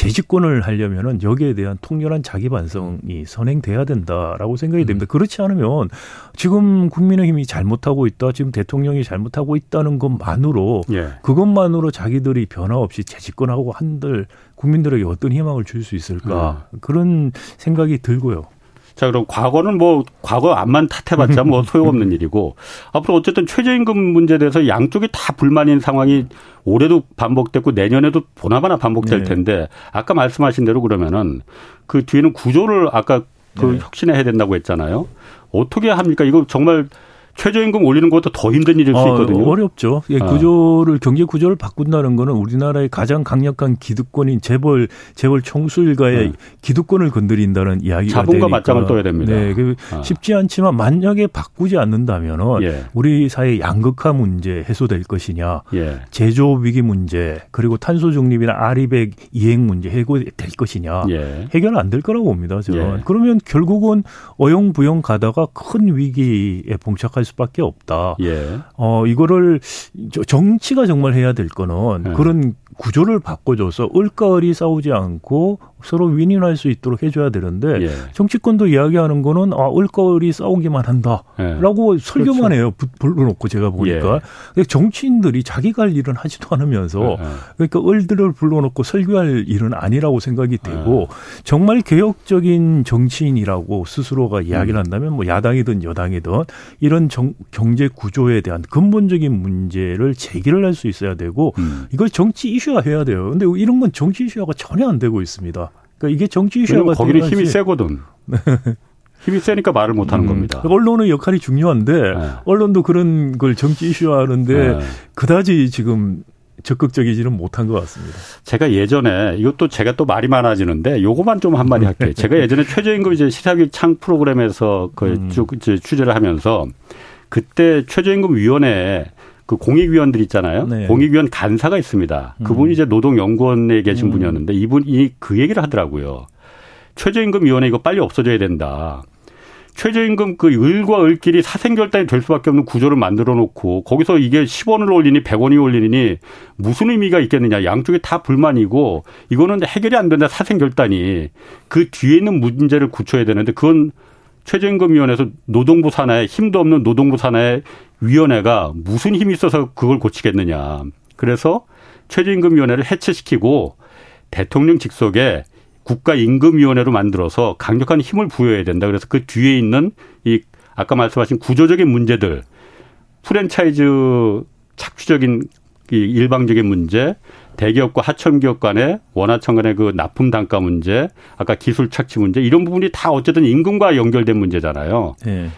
재집권을 하려면은 여기에 대한 통렬한 자기 반성이 선행돼야 된다라고 생각이 됩니다. 음. 그렇지 않으면 지금 국민의힘이 잘못하고 있다, 지금 대통령이 잘못하고 있다는 것만으로 예. 그것만으로 자기들이 변화 없이 재집권하고 한들 국민들에게 어떤 희망을 줄 수 있을까 음. 그런 생각이 들고요. 자, 그럼 과거는 뭐 과거 앞만 탓해봤자 뭐 소용없는 일이고 앞으로 어쨌든 최저임금 문제에 대해서 양쪽이 다 불만인 상황이 올해도 반복됐고 내년에도 보나마나 반복될 네. 텐데 아까 말씀하신 대로 그러면은 그 뒤에는 구조를 아까 그 네. 혁신해야 된다고 했잖아요. 어떻게 합니까? 이거 정말 최저임금 올리는 것도 더 힘든 일일 수 어, 있거든요. 어, 어렵죠. 예, 아. 구조를 경제 구조를 바꾼다는 거는 우리나라의 가장 강력한 기득권인 재벌 재벌 총수 일가의 네. 기득권을 건드린다는 이야기가 자본과 되니까. 맞짱을 떠야 됩니다. 네, 그 아. 쉽지 않지만 만약에 바꾸지 않는다면은 예. 우리 사회 양극화 문제 해소될 것이냐, 예. 제조 위기 문제 그리고 탄소 중립이나 아리백 이행 문제 해결될 것이냐 예. 해결 안 될 거라고 봅니다. 저는 예. 그러면 결국은 어영부영 가다가 큰 위기에 봉착할 수 밖에 없다. 예. 어 이거를 정치가 정말 해야 될 거는 예. 그런 구조를 바꿔줘서 을까을이 싸우지 않고 서로 윈윈할 수 있도록 해줘야 되는데 예. 정치권도 이야기하는 거는 아 을거을이 싸우기만 한다라고 예. 설교만 그렇죠. 해요. 불러놓고 제가 보니까 예. 정치인들이 자기가 할 일은 하지도 않으면서 예. 그러니까 을들을 불러놓고 설교할 일은 아니라고 생각이 되고 예. 정말 개혁적인 정치인이라고 스스로가 이야기를 음. 한다면 뭐 야당이든 여당이든 이런 정, 경제 구조에 대한 근본적인 문제를 제기를 할 수 있어야 되고 음. 이걸 정치 이슈화 해야 돼요. 근데 이런 건 정치 이슈화가 전혀 안 되고 있습니다. 그러니까 이게 정치 이슈가 거기는 힘이 세거든. 힘이 세니까 말을 못 하는 음, 겁니다. 언론의 역할이 중요한데 네. 언론도 그런 걸 정치 이슈화하는데 네. 그다지 지금 적극적이지는 못한 것 같습니다. 제가 예전에 이것도 제가 또 말이 많아지는데 요거만 좀 한마디 할게요. 제가 예전에 최저임금 이제 시사기 창 프로그램에서 그쭉 음. 취재를 하면서 그때 최저임금 위원회 그 공익위원들 있잖아요. 네. 공익위원 간사가 있습니다. 음. 그분이 이제 노동연구원에 계신 음. 분이었는데 이분이 그 얘기를 하더라고요. 최저임금위원회 이거 빨리 없어져야 된다. 최저임금 그 을과 을끼리 사생결단이 될 수밖에 없는 구조를 만들어 놓고 거기서 이게 10원을 올리니 100원이 올리니 무슨 의미가 있겠느냐. 양쪽이 다 불만이고 이거는 해결이 안 된다. 사생결단이. 그 뒤에 있는 문제를 굳혀야 되는데 그건 최저임금위원회에서 노동부 산하에 힘도 없는 노동부 산하에 위원회가 무슨 힘이 있어서 그걸 고치겠느냐. 그래서 최저임금위원회를 해체시키고 대통령 직속에 국가임금위원회로 만들어서 강력한 힘을 부여해야 된다. 그래서 그 뒤에 있는 이 아까 말씀하신 구조적인 문제들, 프랜차이즈 착취적인 이 일방적인 문제, 대기업과 하청기업 간의 원화청 간의 그 납품 단가 문제, 아까 기술 착취 문제 이런 부분이 다 어쨌든 임금과 연결된 문제잖아요. 네.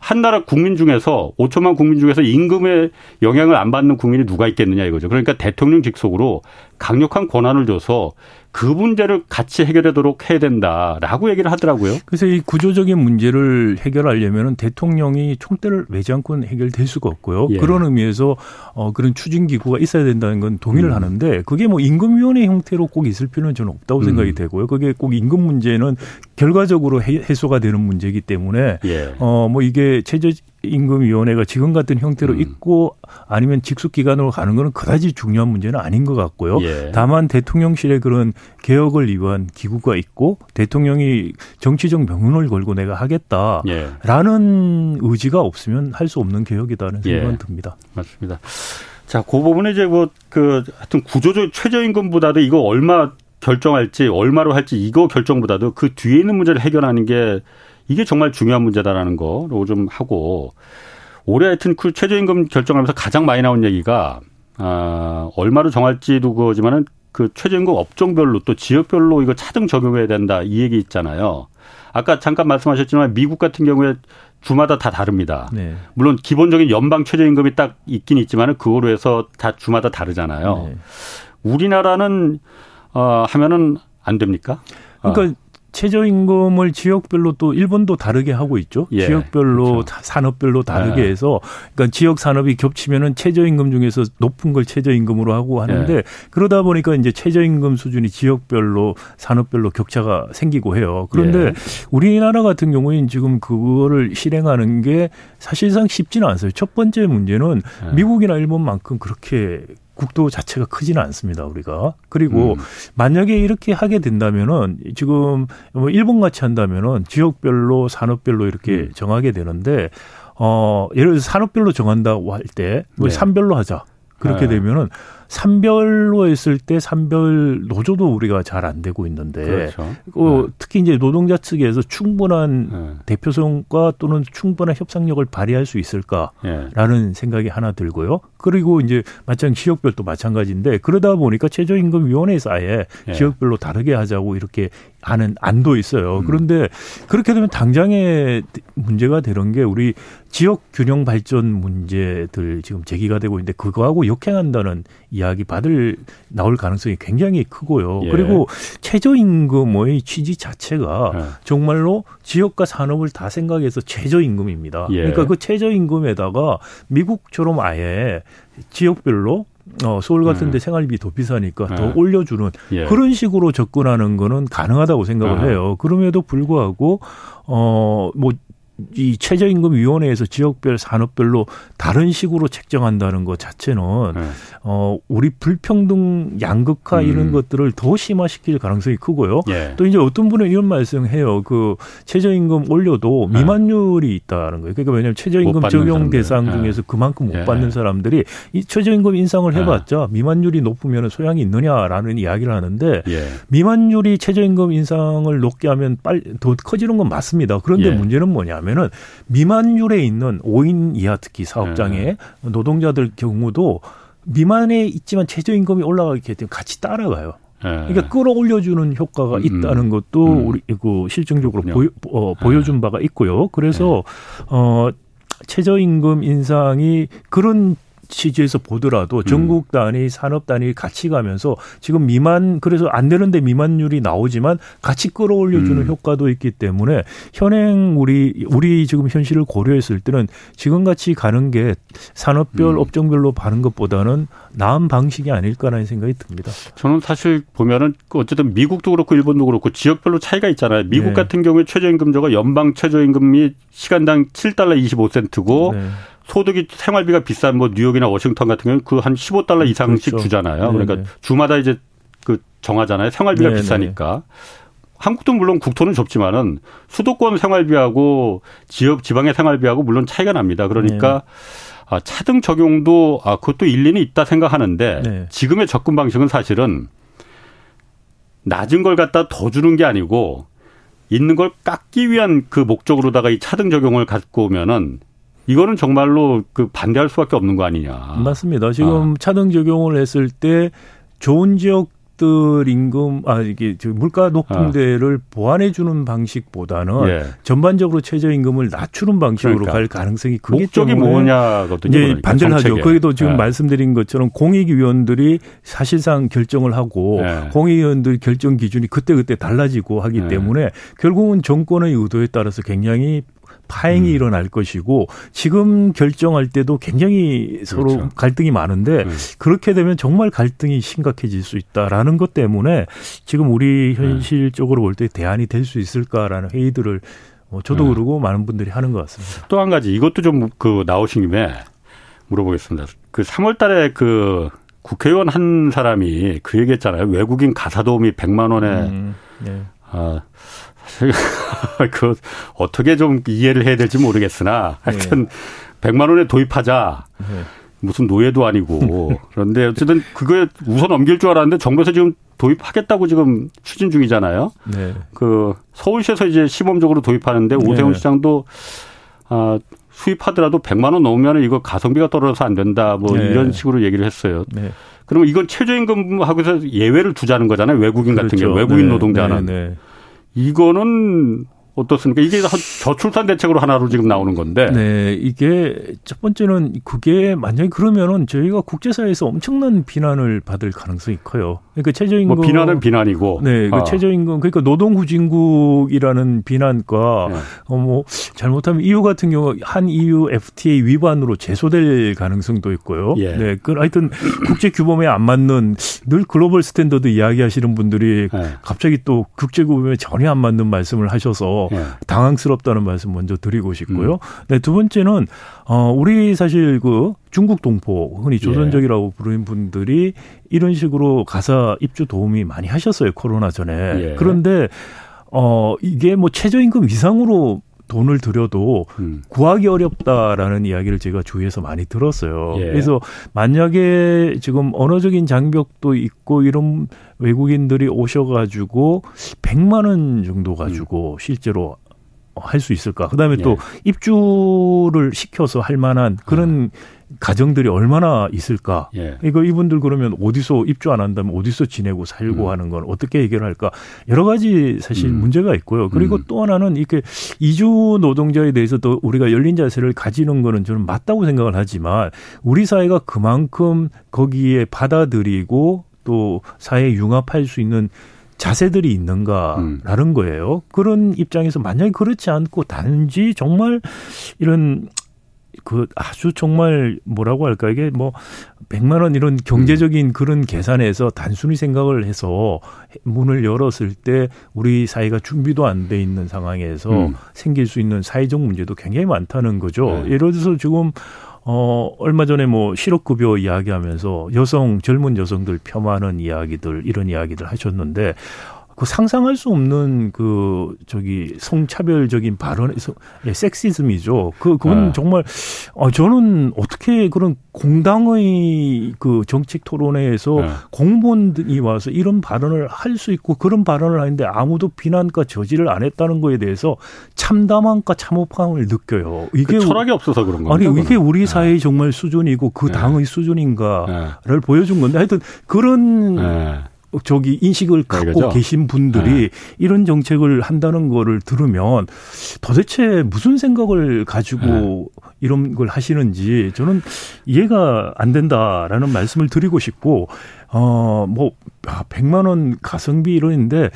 한 나라 국민 중에서 5천만 국민 중에서 임금의 영향을 안 받는 국민이 누가 있겠느냐 이거죠. 그러니까 대통령 직속으로 강력한 권한을 줘서 그 문제를 같이 해결하도록 해야 된다라고 얘기를 하더라고요. 그래서 이 구조적인 문제를 해결하려면 대통령이 총대를 매지 않고는 해결될 수가 없고요. 예. 그런 의미에서 어 그런 추진 기구가 있어야 된다는 건 동의를 음. 하는데 그게 뭐 임금위원회 형태로 꼭 있을 필요는 저는 없다고 생각이 음. 되고요. 그게 꼭 임금 문제는 결과적으로 해소가 되는 문제이기 때문에 예. 어뭐 이게 최저 임금위원회가 지금 같은 형태로 음. 있고 아니면 직속 기관으로 가는 거는 그다지 중요한 문제는 아닌 것 같고요. 예. 다만 대통령실에 그런 개혁을 위한 기구가 있고 대통령이 정치적 명운을 걸고 내가 하겠다라는 예. 의지가 없으면 할 수 없는 개혁이다는 예. 생각은 듭니다. 맞습니다. 자, 그 부분에 이제 뭐그 하여튼 구조적 최저임금보다도 이거 얼마 결정할지 얼마로 할지 이거 결정보다도 그 뒤에 있는 문제를 해결하는 게 이게 정말 중요한 문제다라는 거로 좀 하고 올해 하여튼 그 최저임금 결정하면서 가장 많이 나온 얘기가 아, 얼마로 정할지도 그거지만은 그 최저임금 업종별로 또 지역별로 이거 차등 적용해야 된다 이 얘기 있잖아요. 아까 잠깐 말씀하셨지만 미국 같은 경우에 주마다 다 다릅니다. 네. 물론 기본적인 연방 최저임금이 딱 있긴 있지만은 그거로 해서 다 주마다 다르잖아요. 네. 우리나라는 어 하면은 안 됩니까? 그러니까 어. 최저임금을 지역별로 또 일본도 다르게 하고 있죠. 예, 지역별로 그렇죠. 산업별로 다르게 예. 해서 그러니까 지역 산업이 겹치면은 최저임금 중에서 높은 걸 최저임금으로 하고 하는데 예. 그러다 보니까 이제 최저임금 수준이 지역별로 산업별로 격차가 생기고 해요. 그런데 예. 우리나라 같은 경우에는 지금 그거를 실행하는 게 사실상 쉽지는 않아요. 첫 번째 문제는 예. 미국이나 일본만큼 그렇게 국도 자체가 크지는 않습니다, 우리가. 그리고 음. 만약에 이렇게 하게 된다면은 지금 뭐 일본 같이 한다면은 지역별로 산업별로 이렇게 음. 정하게 되는데 어 예를 들어서 산업별로 정한다고 할 때뭐 네. 산별로 하자. 그렇게 네. 되면은 산별로 했을 때 산별 노조도 우리가 잘 안 되고 있는데 그렇죠. 어, 네. 특히 이제 노동자 측에서 충분한 네. 대표성과 또는 충분한 협상력을 발휘할 수 있을까라는 네. 생각이 하나 들고요. 그리고 이제 마찬가지 지역별도 마찬가지인데 그러다 보니까 최저임금위원회에서 아예 네. 지역별로 다르게 하자고 이렇게 하는 안도 있어요. 음. 그런데 그렇게 되면 당장의 문제가 되는 게 우리 지역 균형 발전 문제들 지금 제기가 되고 있는데 그거하고 역행한다는 이야기 받을 나올 가능성이 굉장히 크고요. 예. 그리고 최저임금의 취지 자체가 예. 정말로 지역과 산업을 다 생각해서 최저임금입니다. 예. 그러니까 그 최저임금에다가 미국처럼 아예 지역별로 어, 서울 같은 데 네. 생활비 더 비싸니까 네. 더 올려주는 예. 그런 식으로 접근하는 거는 가능하다고 생각을 아. 해요. 그럼에도 불구하고, 어, 뭐 이 최저임금위원회에서 지역별 산업별로 다른 식으로 책정한다는 것 자체는 네. 어 우리 불평등 양극화 음. 이런 것들을 더 심화시킬 가능성이 크고요. 예. 또 이제 어떤 분은 이런 말씀해요. 그 최저임금 올려도 네. 미만율이 있다는 거예요. 그러니까 왜냐하면 최저임금 적용. 대상 네. 중에서 그만큼 못 예. 받는 사람들이 이 최저임금 인상을 해봤자 미만율이 높으면 소양이 있느냐라는 이야기를 하는데 예. 미만율이 최저임금 인상을 높게 하면 빨리 더 커지는 건 맞습니다. 그런데 예. 문제는 뭐냐면 뭐냐면은 미만율에 있는 5인 이하 특히 사업장의 네. 노동자들 경우도 미만에 있지만 최저임금이 올라가게 되면 같이 따라가요. 네. 그러니까 끌어올려주는 효과가 음, 음. 있다는 것도 음. 우리 그 실증적으로 보여, 어, 보여준 바가 있고요. 그래서 네. 어 최저임금 인상이 그런 취지에서 보더라도 음. 전국 단위, 산업 단위 같이 가면서 지금 미만 그래서 안 되는데 미만율이 나오지만 같이 끌어올려주는 음. 효과도 있기 때문에 현행 우리 우리 지금 현실을 고려했을 때는 지금 같이 가는 게 산업별 음. 업종별로 바는 것보다는 나은 방식이 아닐까라는 생각이 듭니다. 저는 사실 보면은 그 어쨌든 미국도 그렇고 일본도 그렇고 지역별로 차이가 있잖아요. 미국 네. 같은 경우에 최저임금제가 연방 최저임금이 시간당 7달러 25센트고 네. 소득이 생활비가 비싼 뭐 뉴욕이나 워싱턴 같은 경우는 그 한 15달러 이상씩 그렇죠. 주잖아요. 네네. 그러니까 네. 주마다 이제 그 정하잖아요. 생활비가 네네. 네. 비싸니까. 한국도 물론 국토는 좁지만은 수도권 생활비하고 지역 지방의 생활비하고 물론 차이가 납니다. 그러니까 네. 아, 차등 적용도 아 그것도 일리는 있다 생각하는데 네. 지금의 접근 방식은 사실은 낮은 걸 갖다 더 주는 게 아니고 있는 걸 깎기 위한 그 목적으로다가 이 차등 적용을 갖고 오면은 이거는 정말로 그 반대할 수밖에 없는 거 아니냐. 맞습니다. 지금 아. 차등 적용을 했을 때 좋은 지역 기업들 임금 아 이게 물가 높은 아. 데를 보완해 주는 방식보다는 예. 전반적으로 최저 임금을 낮추는 방식으로 그러니까. 갈 가능성이 크기 목적이 뭐냐거든요. 이제 반대를 하죠. 거기도 지금 예. 말씀드린 것처럼 공익위원들이 사실상 결정을 하고 예. 공익위원들 결정 기준이 그때 그때 달라지고 하기 예. 때문에 결국은 정권의 의도에 따라서 굉장히 파행이 음. 일어날 것이고 지금 결정할 때도 굉장히 서로 그렇죠. 갈등이 많은데 네. 그렇게 되면 정말 갈등이 심각해질 수 있다라는 것 때문에 지금 우리 네. 현실적으로 볼 때 대안이 될 수 있을까라는 회의들을 뭐 저도 네. 그러고 많은 분들이 하는 것 같습니다. 또 한 가지 이것도 좀 그 나오신 김에 물어보겠습니다. 그 3월 달에 그 국회의원 한 사람이 그 얘기했잖아요. 외국인 가사 도우미 100만 원에 음, 네. 아, 그 어떻게 좀 이해를 해야 될지 모르겠으나 하여튼 네. 100만 원에 도입하자. 네. 무슨 노예도 아니고 그런데 어쨌든 그거에 우선 넘길 줄 알았는데 정부에서 지금 도입하겠다고 지금 추진 중이잖아요. 네. 그 서울시에서 이제 시범적으로 도입하는데 네. 오세훈 시장도 아 수입하더라도 100만 원 넘으면 이거 가성비가 떨어져서 안 된다. 뭐 네. 이런 식으로 얘기를 했어요. 네. 그러면 이건 최저임금하고서 예외를 두자는 거잖아요. 외국인 그렇죠. 같은 경우 외국인 네. 노동자는. 네. 이거는 어떻습니까? 이게 저출산 대책으로 하나로 지금 나오는 건데. 네, 이게 첫 번째는 그게 만약에 그러면은 저희가 국제사회에서 엄청난 비난을 받을 가능성이 커요. 그러니까 최저임금 뭐 비난은 비난이고. 네, 그 아. 최저임금 그러니까 노동후진국이라는 비난과 네. 어뭐 잘못하면 EU 같은 경우 한 EU FTA 위반으로 제소될 가능성도 있고요. 예. 네, 그 하여튼 국제 규범에 안 맞는 늘 글로벌 스탠더드 이야기하시는 분들이 네. 갑자기 또 국제 규범에 전혀 안 맞는 말씀을 하셔서 네. 당황스럽다는 말씀 먼저 드리고 싶고요. 음. 네, 두 번째는 어 우리 사실 그 중국 동포 흔히 예. 조선족이라고 예. 부르는 분들이 이런 식으로 가사 입주 도움이 많이 하셨어요 코로나 전에. 예. 그런데 어 이게 뭐 최저임금 이상으로 돈을 들여도 음. 구하기 어렵다라는 이야기를 제가 주위에서 많이 들었어요. 예. 그래서 만약에 지금 언어적인 장벽도 있고 이런 외국인들이 오셔가지고 100만 원 정도 가지고 음. 실제로 할 수 있을까? 그다음에 예. 또 입주를 시켜서 할 만한 그런 아. 가정들이 얼마나 있을까? 예. 이거 이분들 그러면 어디서 입주 안 한다면 어디서 지내고 살고 음. 하는 건 어떻게 해결할까? 여러 가지 사실 음. 문제가 있고요. 그리고 음. 또 하나는 이렇게 이주 노동자에 대해서도 우리가 열린 자세를 가지는 거는 저는 맞다고 생각을 하지만 우리 사회가 그만큼 거기에 받아들이고 또 사회에 융합할 수 있는 자세들이 있는가라는 음. 거예요. 그런 입장에서 만약에 그렇지 않고 단지 정말 이런 그 아주 정말 뭐라고 할까 이게 뭐 100만 원 이런 경제적인 음. 그런 계산에서 단순히 생각을 해서 문을 열었을 때 우리 사회가 준비도 안 돼 있는 상황에서 음. 생길 수 있는 사회적 문제도 굉장히 많다는 거죠. 네. 예를 들어서 지금 어, 얼마 전에 뭐 실업급여 이야기하면서 여성, 젊은 여성들 폄하하는 이야기들, 이런 이야기들 하셨는데, 그 상상할 수 없는 그 저기 성차별적인 발언, 예, 섹시즘이죠. 그 그건 네. 정말 어 저는 어떻게 그런 공당의 그 정책 토론회에서 네. 공무원이 와서 이런 발언을 할 수 있고 그런 발언을 하는데 아무도 비난과 저지를 안 했다는 거에 대해서 참담함과 참혹함을 느껴요. 이게 그 철학이 없어서 그런 거예요. 아니 이게 우리 네. 사회의 정말 수준이고 그 네. 당의 수준인가를 네. 보여준 건데 하여튼 그런 저기 인식을 갖고 그죠 계신 분들이 네. 이런 정책을 한다는 거를 들으면 도대체 무슨 생각을 가지고 네. 이런 걸 하시는지 저는 이해가 안 된다라는 말씀을 드리고 싶고 어뭐 100만 아, 원 가성비 이런데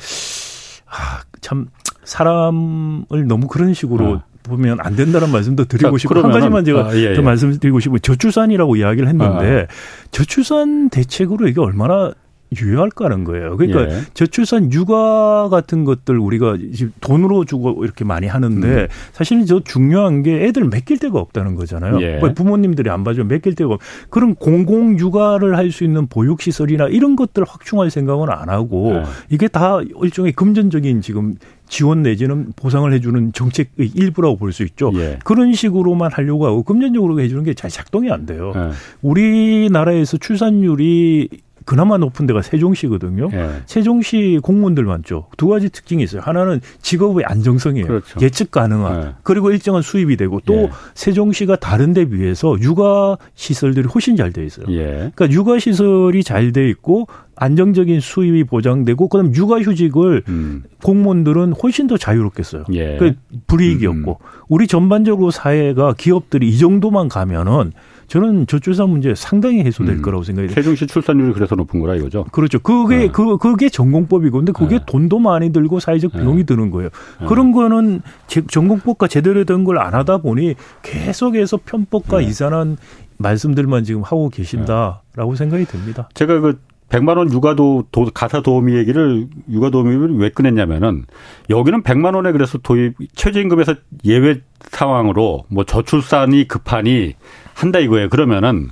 아, 참 사람을 너무 그런 식으로 어. 보면 안 된다는 말씀도 드리고 싶고 한 가지만 제가 아, 예, 예. 더 말씀드리고 싶고 저출산이라고 이야기를 했는데 아. 저출산 대책으로 이게 얼마나 유효할까는 거예요. 그러니까 예. 저출산 육아 같은 것들 우리가 지금 돈으로 주고 이렇게 많이 하는데 음. 사실은 저 중요한 게 애들 맡길 데가 없다는 거잖아요. 예. 부모님들이 안 봐주면 맡길 데가 없. 그런 공공 육아를 할 수 있는 보육 시설이나 이런 것들 확충할 생각은 안 하고 예. 이게 다 일종의 금전적인 지금 지원 내지는 보상을 해주는 정책의 일부라고 볼 수 있죠. 예. 그런 식으로만 하려고 하고 금전적으로 해주는 게 잘 작동이 안 돼요. 예. 우리나라에서 출산율이 그나마 높은 데가 세종시거든요. 예. 세종시 공무원들 많죠. 두 가지 특징이 있어요. 하나는 직업의 안정성이에요. 그렇죠. 예측 가능한. 예. 그리고 일정한 수입이 되고 또 예. 세종시가 다른 데 비해서 육아 시설들이 훨씬 잘 돼 있어요. 예. 그러니까 육아 시설이 잘 돼 있고 안정적인 수입이 보장되고 그다음 육아휴직을 음. 공무원들은 훨씬 더 자유롭게 써요. 예. 그 불이익이었고 음, 음. 우리 전반적으로 사회가 기업들이 이 정도만 가면은 저는 저출산 문제 상당히 해소될 음. 거라고 생각이 돼요. 세종시 출산율이 그래서 높은 거라 이거죠. 그렇죠. 그게 네. 그 그게 전공법이고 근데 그게 네. 돈도 많이 들고 사회적 네. 비용이 네. 드는 거예요. 네. 그런 거는 전공법과 제대로 된 걸 안 하다 보니 계속해서 편법과 네. 이상한 말씀들만 지금 하고 계신다라고 생각이 듭니다. 제가 그 100만 원 육아도 도, 가사 도우미 얘기를 육아 도우미를 왜 꺼냈냐면은 여기는 100만 원에 그래서 도입 최저임금에서 예외 상황으로 뭐 저출산이 급하니 한다 이거예요. 그러면은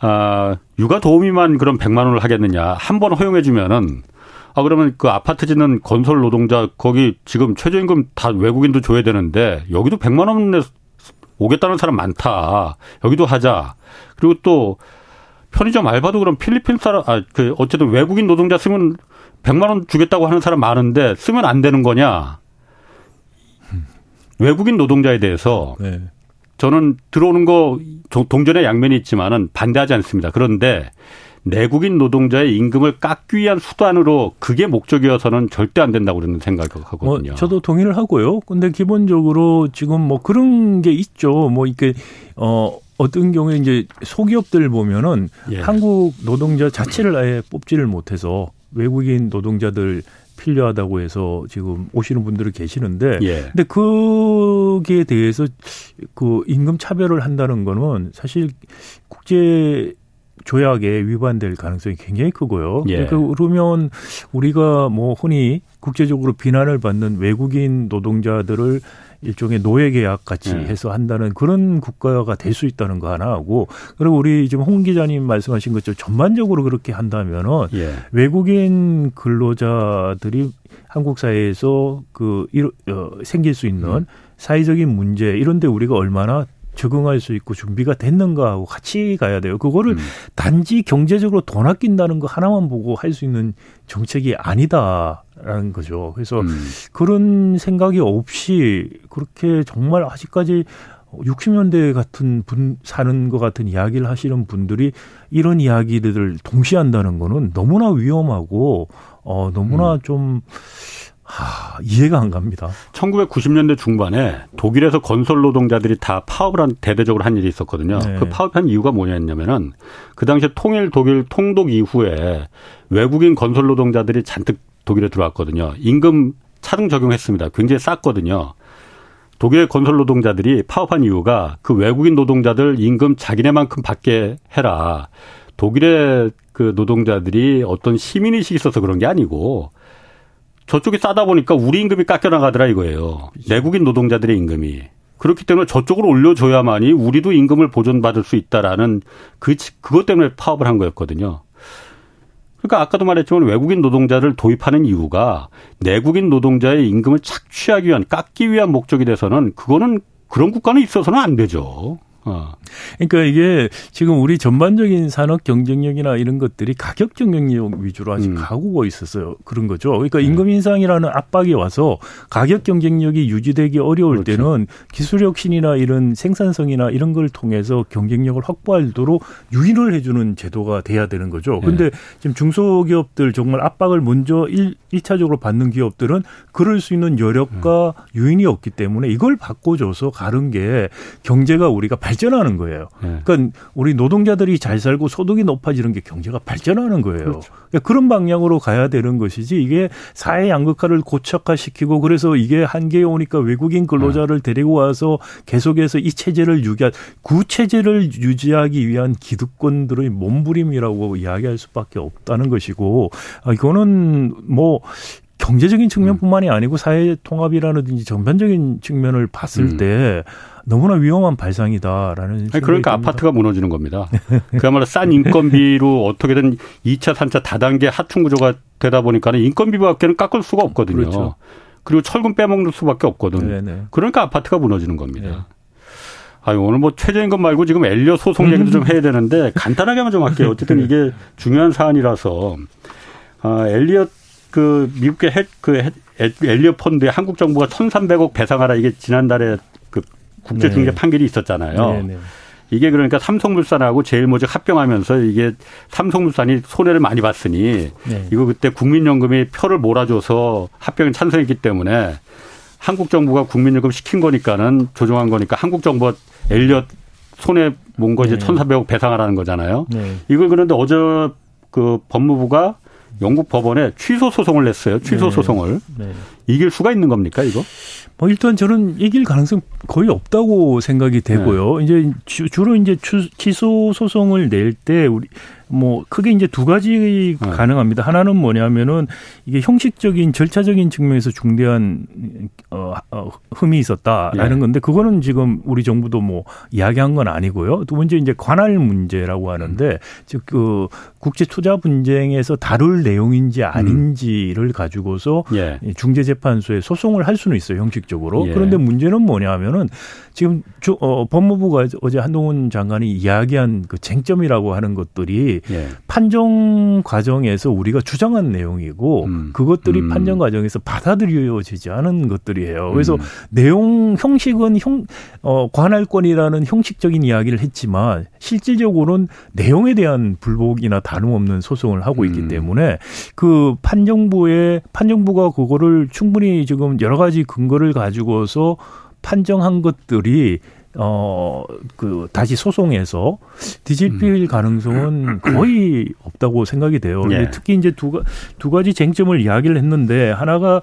아 육아 도우미만 그럼 100만 원을 하겠느냐 한 번 허용해 주면은 아 그러면 그 아파트 짓는 건설 노동자 거기 지금 최저임금 다 외국인도 줘야 되는데 여기도 100만 원에 오겠다는 사람 많다. 여기도 하자. 그리고 또 편의점 알바도 그럼 필리핀 사람, 아, 그, 어쨌든 외국인 노동자 쓰면 100만 원 주겠다고 하는 사람 많은데 쓰면 안 되는 거냐. 외국인 노동자에 대해서 네. 저는 들어오는 거 동전의 양면이 있지만은 반대하지 않습니다. 그런데 내국인 노동자의 임금을 깎기 위한 수단으로 그게 목적이어서는 절대 안 된다고 그러는 생각을 하거든요. 뭐 저도 동의를 하고요. 근데 기본적으로 지금 뭐 그런 게 있죠. 뭐 이렇게 어 어떤 경우에 이제 소기업들 보면은 예. 한국 노동자 자체를 아예 뽑지를 못해서 외국인 노동자들 필요하다고 해서 지금 오시는 분들이 계시는데 예. 근데 그게 대해서 그 임금 차별을 한다는 거는 사실 국제 조약에 위반될 가능성이 굉장히 크고요. 예. 그러면 우리가 뭐 흔히 국제적으로 비난을 받는 외국인 노동자들을 일종의 노예 계약 같이 네. 해서 한다는 그런 국가가 될 수 있다는 거 하나 하고 그리고 우리 지금 홍 기자님 말씀하신 것처럼 전반적으로 그렇게 한다면은 예. 외국인 근로자들이 한국 사회에서 그 어, 생길 수 있는 음. 사회적인 문제 이런데 우리가 얼마나 적응할 수 있고 준비가 됐는가 하고 같이 가야 돼요. 그거를 음. 단지 경제적으로 돈 아낀다는 거 하나만 보고 할 수 있는 정책이 아니다라는 거죠. 그래서 음. 그런 생각이 없이 그렇게 정말 아직까지 60년대 같은 분 사는 것 같은 이야기를 하시는 분들이 이런 이야기들을 동시에 한다는 거는 너무나 위험하고 어 너무나 음. 좀 하, 이해가 안 갑니다. 1990년대 중반에 독일에서 건설 노동자들이 다 파업을 한 대대적으로 한 일이 있었거든요. 네. 그 파업한 이유가 뭐냐면은 그 당시에 통일 독일 통독 이후에 외국인 건설 노동자들이 잔뜩 독일에 들어왔거든요. 임금 차등 적용했습니다. 굉장히 쌌거든요. 독일의 건설 노동자들이 파업한 이유가 그 외국인 노동자들 임금 자기네만큼 받게 해라. 독일의 그 노동자들이 어떤 시민의식이 있어서 그런 게 아니고 저쪽이 싸다 보니까 우리 임금이 깎여나가더라 이거예요. 내국인 노동자들의 임금이. 그렇기 때문에 저쪽으로 올려줘야만이 우리도 임금을 보존받을 수 있다라는 그, 그것 때문에 파업을 한 거였거든요. 그러니까 아까도 말했지만 외국인 노동자를 도입하는 이유가 내국인 노동자의 임금을 착취하기 위한 깎기 위한 목적이 돼서는 그거는 그런 국가는 있어서는 안 되죠. 어. 그러니까 이게 지금 우리 전반적인 산업 경쟁력이나 이런 것들이 가격 경쟁력 위주로 아직 음. 가고 있었어요. 그런 거죠. 그러니까 네. 임금 인상이라는 압박이 와서 가격 경쟁력이 유지되기 어려울 그렇죠. 때는 기술 혁신이나 이런 생산성이나 이런 걸 통해서 경쟁력을 확보하도록 유인을 해주는 제도가 돼야 되는 거죠. 근데 네. 지금 중소기업들 정말 압박을 먼저 일, 일차적으로 받는 기업들은 그럴 수 있는 여력과 음. 유인이 없기 때문에 이걸 바꿔줘서 가는 게 경제가 우리가 발 전하는 거예요. 네. 그러니까 우리 노동자들이 잘 살고 소득이 높아지는 게 경제가 발전하는 거예요. 그렇죠. 그러니까 그런 방향으로 가야 되는 것이지 이게 사회 양극화를 고착화시키고 그래서 이게 한계에 오니까 외국인 근로자를 네. 데리고 와서 계속해서 이 체제를 유지한 구체제를 유지하기 위한 기득권들의 몸부림이라고 이야기할 수밖에 없다는 것이고 아, 이거는 뭐 경제적인 측면뿐만이 아니고 사회 통합이라든지 전반적인 측면을 봤을 음. 때 너무나 위험한 발상이다라는 아니, 그러니까. 아파트가 무너지는 겁니다. 그야말로 싼 인건비로 어떻게든 2차, 3차 다단계 하층 구조가 되다 보니까는 인건비밖에는 깎을 수가 없거든요. 그렇죠. 그리고 철근 빼먹는 수밖에 없거든. 네네. 네. 그러니까 아파트가 무너지는 겁니다. 네. 아 오늘 뭐 최저임금 말고 지금 엘리어 소송 얘기도 좀 해야 되는데 간단하게만 좀 할게요. 어쨌든 이게 중요한 사안이라서 아, 엘리엇 그 미국의 핵, 그 엘리엇 펀드에 한국 정부가 1,300억 배상하라 이게 지난달에 국제중재 네. 판결이 있었잖아요. 네, 네. 이게 그러니까 삼성물산하고 제일모직 합병하면서 이게 삼성물산이 손해를 많이 봤으니 네. 이거 그때 국민연금이 표를 몰아줘서 합병에 찬성했기 때문에 한국 정부가 국민연금 시킨 거니까는 조정한 거니까 한국 정부가 엘리엇 손해 본거 이제 네. 1,400억 배상하라는 거잖아요. 네. 이걸 그런데 어제 그 법무부가 영국 법원에 취소 소송을 냈어요. 취소 네. 소송을. 네. 이길 수가 있는 겁니까, 이거? 뭐 일단 저는 이길 가능성 거의 없다고 생각이 되고요. 네. 이제 주 로 이제 취소 소송을 낼 때 우리 뭐 크게 이제 두 가지 네. 가능합니다. 하나는 뭐냐면은 이게 형식적인 절차적인 측면에서 중대한 어, 어 흠이 있었다라는 예. 건데 그거는 지금 우리 정부도 뭐 이야기한 건 아니고요. 두 번째 이제 관할 문제라고 하는데 음. 즉그 국제 투자 분쟁에서 다룰 내용인지 아닌지를 음. 가지고서 예. 중재 재판 소에 소송을 할 수는 있어요 형식적으로. 예. 그런데 문제는 뭐냐면은 지금 주, 어, 법무부가 어제 한동훈 장관이 이야기한 그 쟁점이라고 하는 것들이 예. 판정 과정에서 우리가 주장한 내용이고 음. 그것들이 음. 판정 과정에서 받아들여지지 않은 것들이에요. 그래서 음. 내용 형식은 형 어, 관할권이라는 형식적인 이야기를 했지만 실질적으로는 내용에 대한 불복이나 다름없는 소송을 하고 있기 음. 때문에 그 판정부의 판정부가 그거를 충분히 지금 여러 가지 근거를 가지고서 판정한 것들이 어, 그, 다시 소송해서 뒤집힐 음. 가능성은 거의 없다고 생각이 돼요. 네. 특히 이제 두, 두 가지 쟁점을 이야기를 했는데, 하나가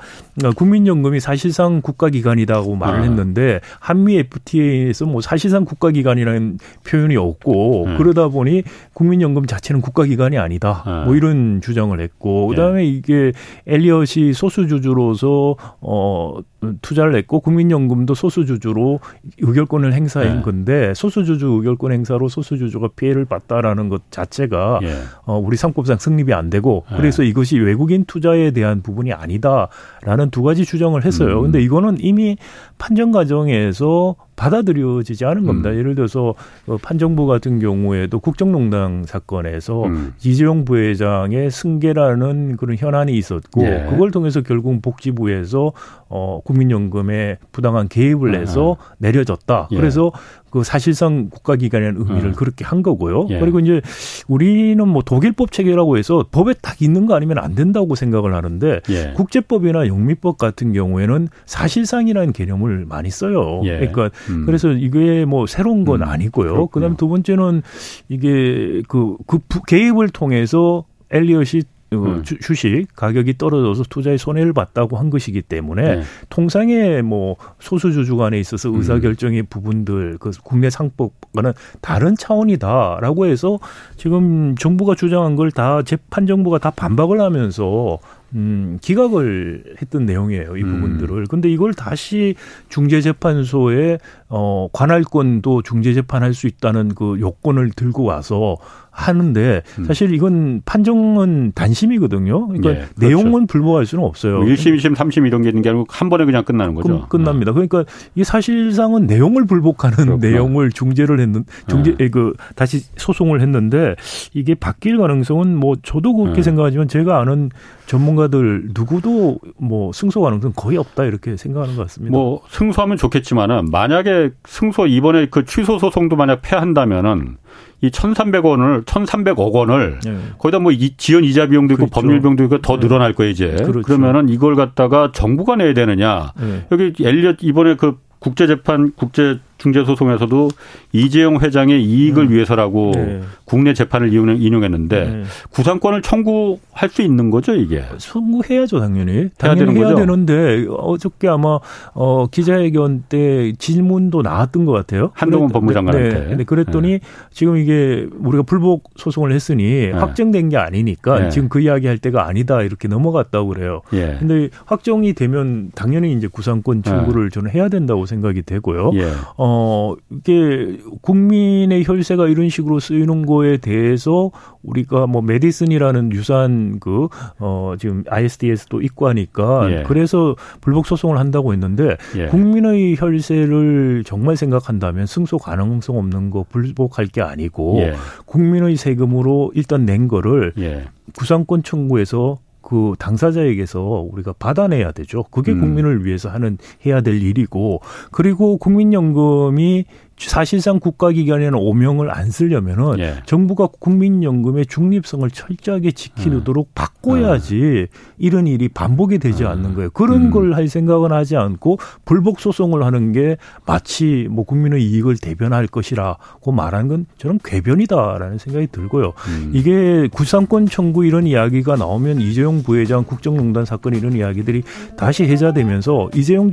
국민연금이 사실상 국가기관이다고 말을 아. 했는데, 한미 FTA에서 뭐 사실상 국가기관이라는 표현이 없고, 음. 그러다 보니 국민연금 자체는 국가기관이 아니다. 아. 뭐 이런 주장을 했고, 그 다음에 네. 이게 엘리엇이 소수주주로서, 어, 투자를 했고, 국민연금도 소수주주로 의결권을 행사인 네. 건데 소수주주 의결권 행사로 소수주주가 피해를 봤다라는 것 자체가 예. 어, 우리 상법상 성립이 안 되고 네. 그래서 이것이 외국인 투자에 대한 부분이 아니다라는 두 가지 주장을 했어요. 음. 근데 이거는 이미 판정 과정에서 받아들여지지 않은 겁니다. 음. 예를 들어서 그 판정부 같은 경우에도 국정농단 사건에서 음. 이재용 부회장의 승계라는 그런 현안이 있었고 예. 그걸 통해서 결국 복지부에서 어 국민연금에 부당한 개입을 해서 아. 내려졌다. 예. 그래서 그 사실상 국가기관이라는 의미를 어. 그렇게 한 거고요. 예. 그리고 이제 우리는 뭐 독일법 체계라고 해서 법에 딱 있는 거 아니면 안 된다고 생각을 하는데 예. 국제법이나 영미법 같은 경우에는 사실상이라는 개념을 많이 써요. 예. 그러니까 음. 그래서 이게 뭐 새로운 건 음. 아니고요. 그다음에 두 번째는 이게 그, 그 개입을 통해서 엘리엇이 음. 주식 가격이 떨어져서 투자에 손해를 봤다고 한 것이기 때문에 네. 통상의 뭐 소수 주주 간에 있어서 음. 의사 결정의 음. 부분들 그 국내 상법과는 다른 차원이다라고 해서 지금 정부가 주장한 걸 다 재판 정부가 다 반박을 하면서 음, 기각을 했던 내용이에요. 이 음. 부분들을. 근데 이걸 다시 중재재판소에 어, 관할권도 중재재판할 수 있다는 그 요건을 들고 와서 하는데 음. 사실 이건 판정은 단심이거든요. 그러니까 예, 그렇죠. 내용은 불복할 수는 없어요. 1심, 뭐 2심, 3심 이런 게 있는 게 아니고 한 번에 그냥 끝나는 거죠. 끝, 납니다 그러니까 이 사실상은 내용을 불복하는 그렇구나. 내용을 중재를 했는 중재 네. 그 다시 소송을 했는데 이게 바뀔 가능성은 뭐 저도 그렇게 네. 생각하지만 제가 아는 전문가들 누구도 뭐 승소 가능성 거의 없다 이렇게 생각하는 것 같습니다. 뭐 승소하면 좋겠지만은 만약에 승소 이번에 그 취소 소송도 만약 패한다면은 이 1,300원을 1,300억 원을 네. 거기다 뭐 지연 이자 비용도 있고 그렇죠. 법률 비용도 있고 더 네. 늘어날 거예요 이제. 그렇죠. 그러면은 이걸 갖다가 정부가 내야 되느냐. 네. 여기 엘리엇 이번에 그 국제재판 국제 중재소송에서도 이재용 회장의 이익을 음. 위해서라고 네. 국내 재판을 인용했는데 네. 구상권을 청구할 수 있는 거죠 이게? 청구해야죠 당연히. 당연히 해야, 해야 되는데 어저께 아마 어 기자회견 때 질문도 나왔던 것 같아요. 한동훈 법무장관한테. 네. 네. 그랬더니 네. 지금 이게 우리가 불복 소송을 했으니 네. 확정된 게 아니니까 네. 지금 그 이야기 할 때가 아니다 이렇게 넘어갔다고 그래요. 예. 근데 확정이 되면 당연히 이제 구상권 청구를 저는 해야 된다고 생각이 되고요. 예. 어, 어, 이게 국민의 혈세가 이런 식으로 쓰이는 거에 대해서 우리가 뭐 메디슨이라는 유사한 그, 어, 지금 ISDS도 있고 하니까 예. 그래서 불복 소송을 한다고 했는데 예. 국민의 혈세를 정말 생각한다면 승소 가능성 없는 거 불복할 게 아니고 예. 국민의 세금으로 일단 낸 거를 예. 구상권 청구해서 그 당사자에게서 우리가 받아내야 되죠. 그게 음. 국민을 위해서 하는 해야 될 일이고 그리고 국민연금이 사실상 국가기관에는 오명을 안 쓰려면은 예. 정부가 국민연금의 중립성을 철저하게 지키도록 음. 바꿔야지 음. 이런 일이 반복이 되지 음. 않는 거예요. 그런 음. 걸할 생각은 하지 않고 불복 소송을 하는 게 마치 뭐 국민의 이익을 대변할 것이라고 말하는 건 저는 궤변이다라는 생각이 들고요. 음. 이게 구상권 청구 이런 이야기가 나오면 이재용 부회장 국정농단 사건 이런 이야기들이 다시 해자되면서 이재용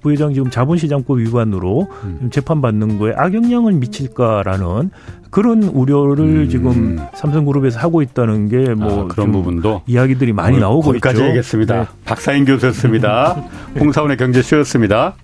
부회장 지금 자본시장법 위반으로 음. 재판받는 거에 악영향을 미칠까라는 그런 우려를 음. 지금 삼성그룹에서 하고 있다는 게뭐 아, 그런 부분도 이야기들이 많이 나오고 거기까지 있죠. 하겠습니다. 네. 박사인 교수였습니다. 홍사원의 경제쇼였습니다.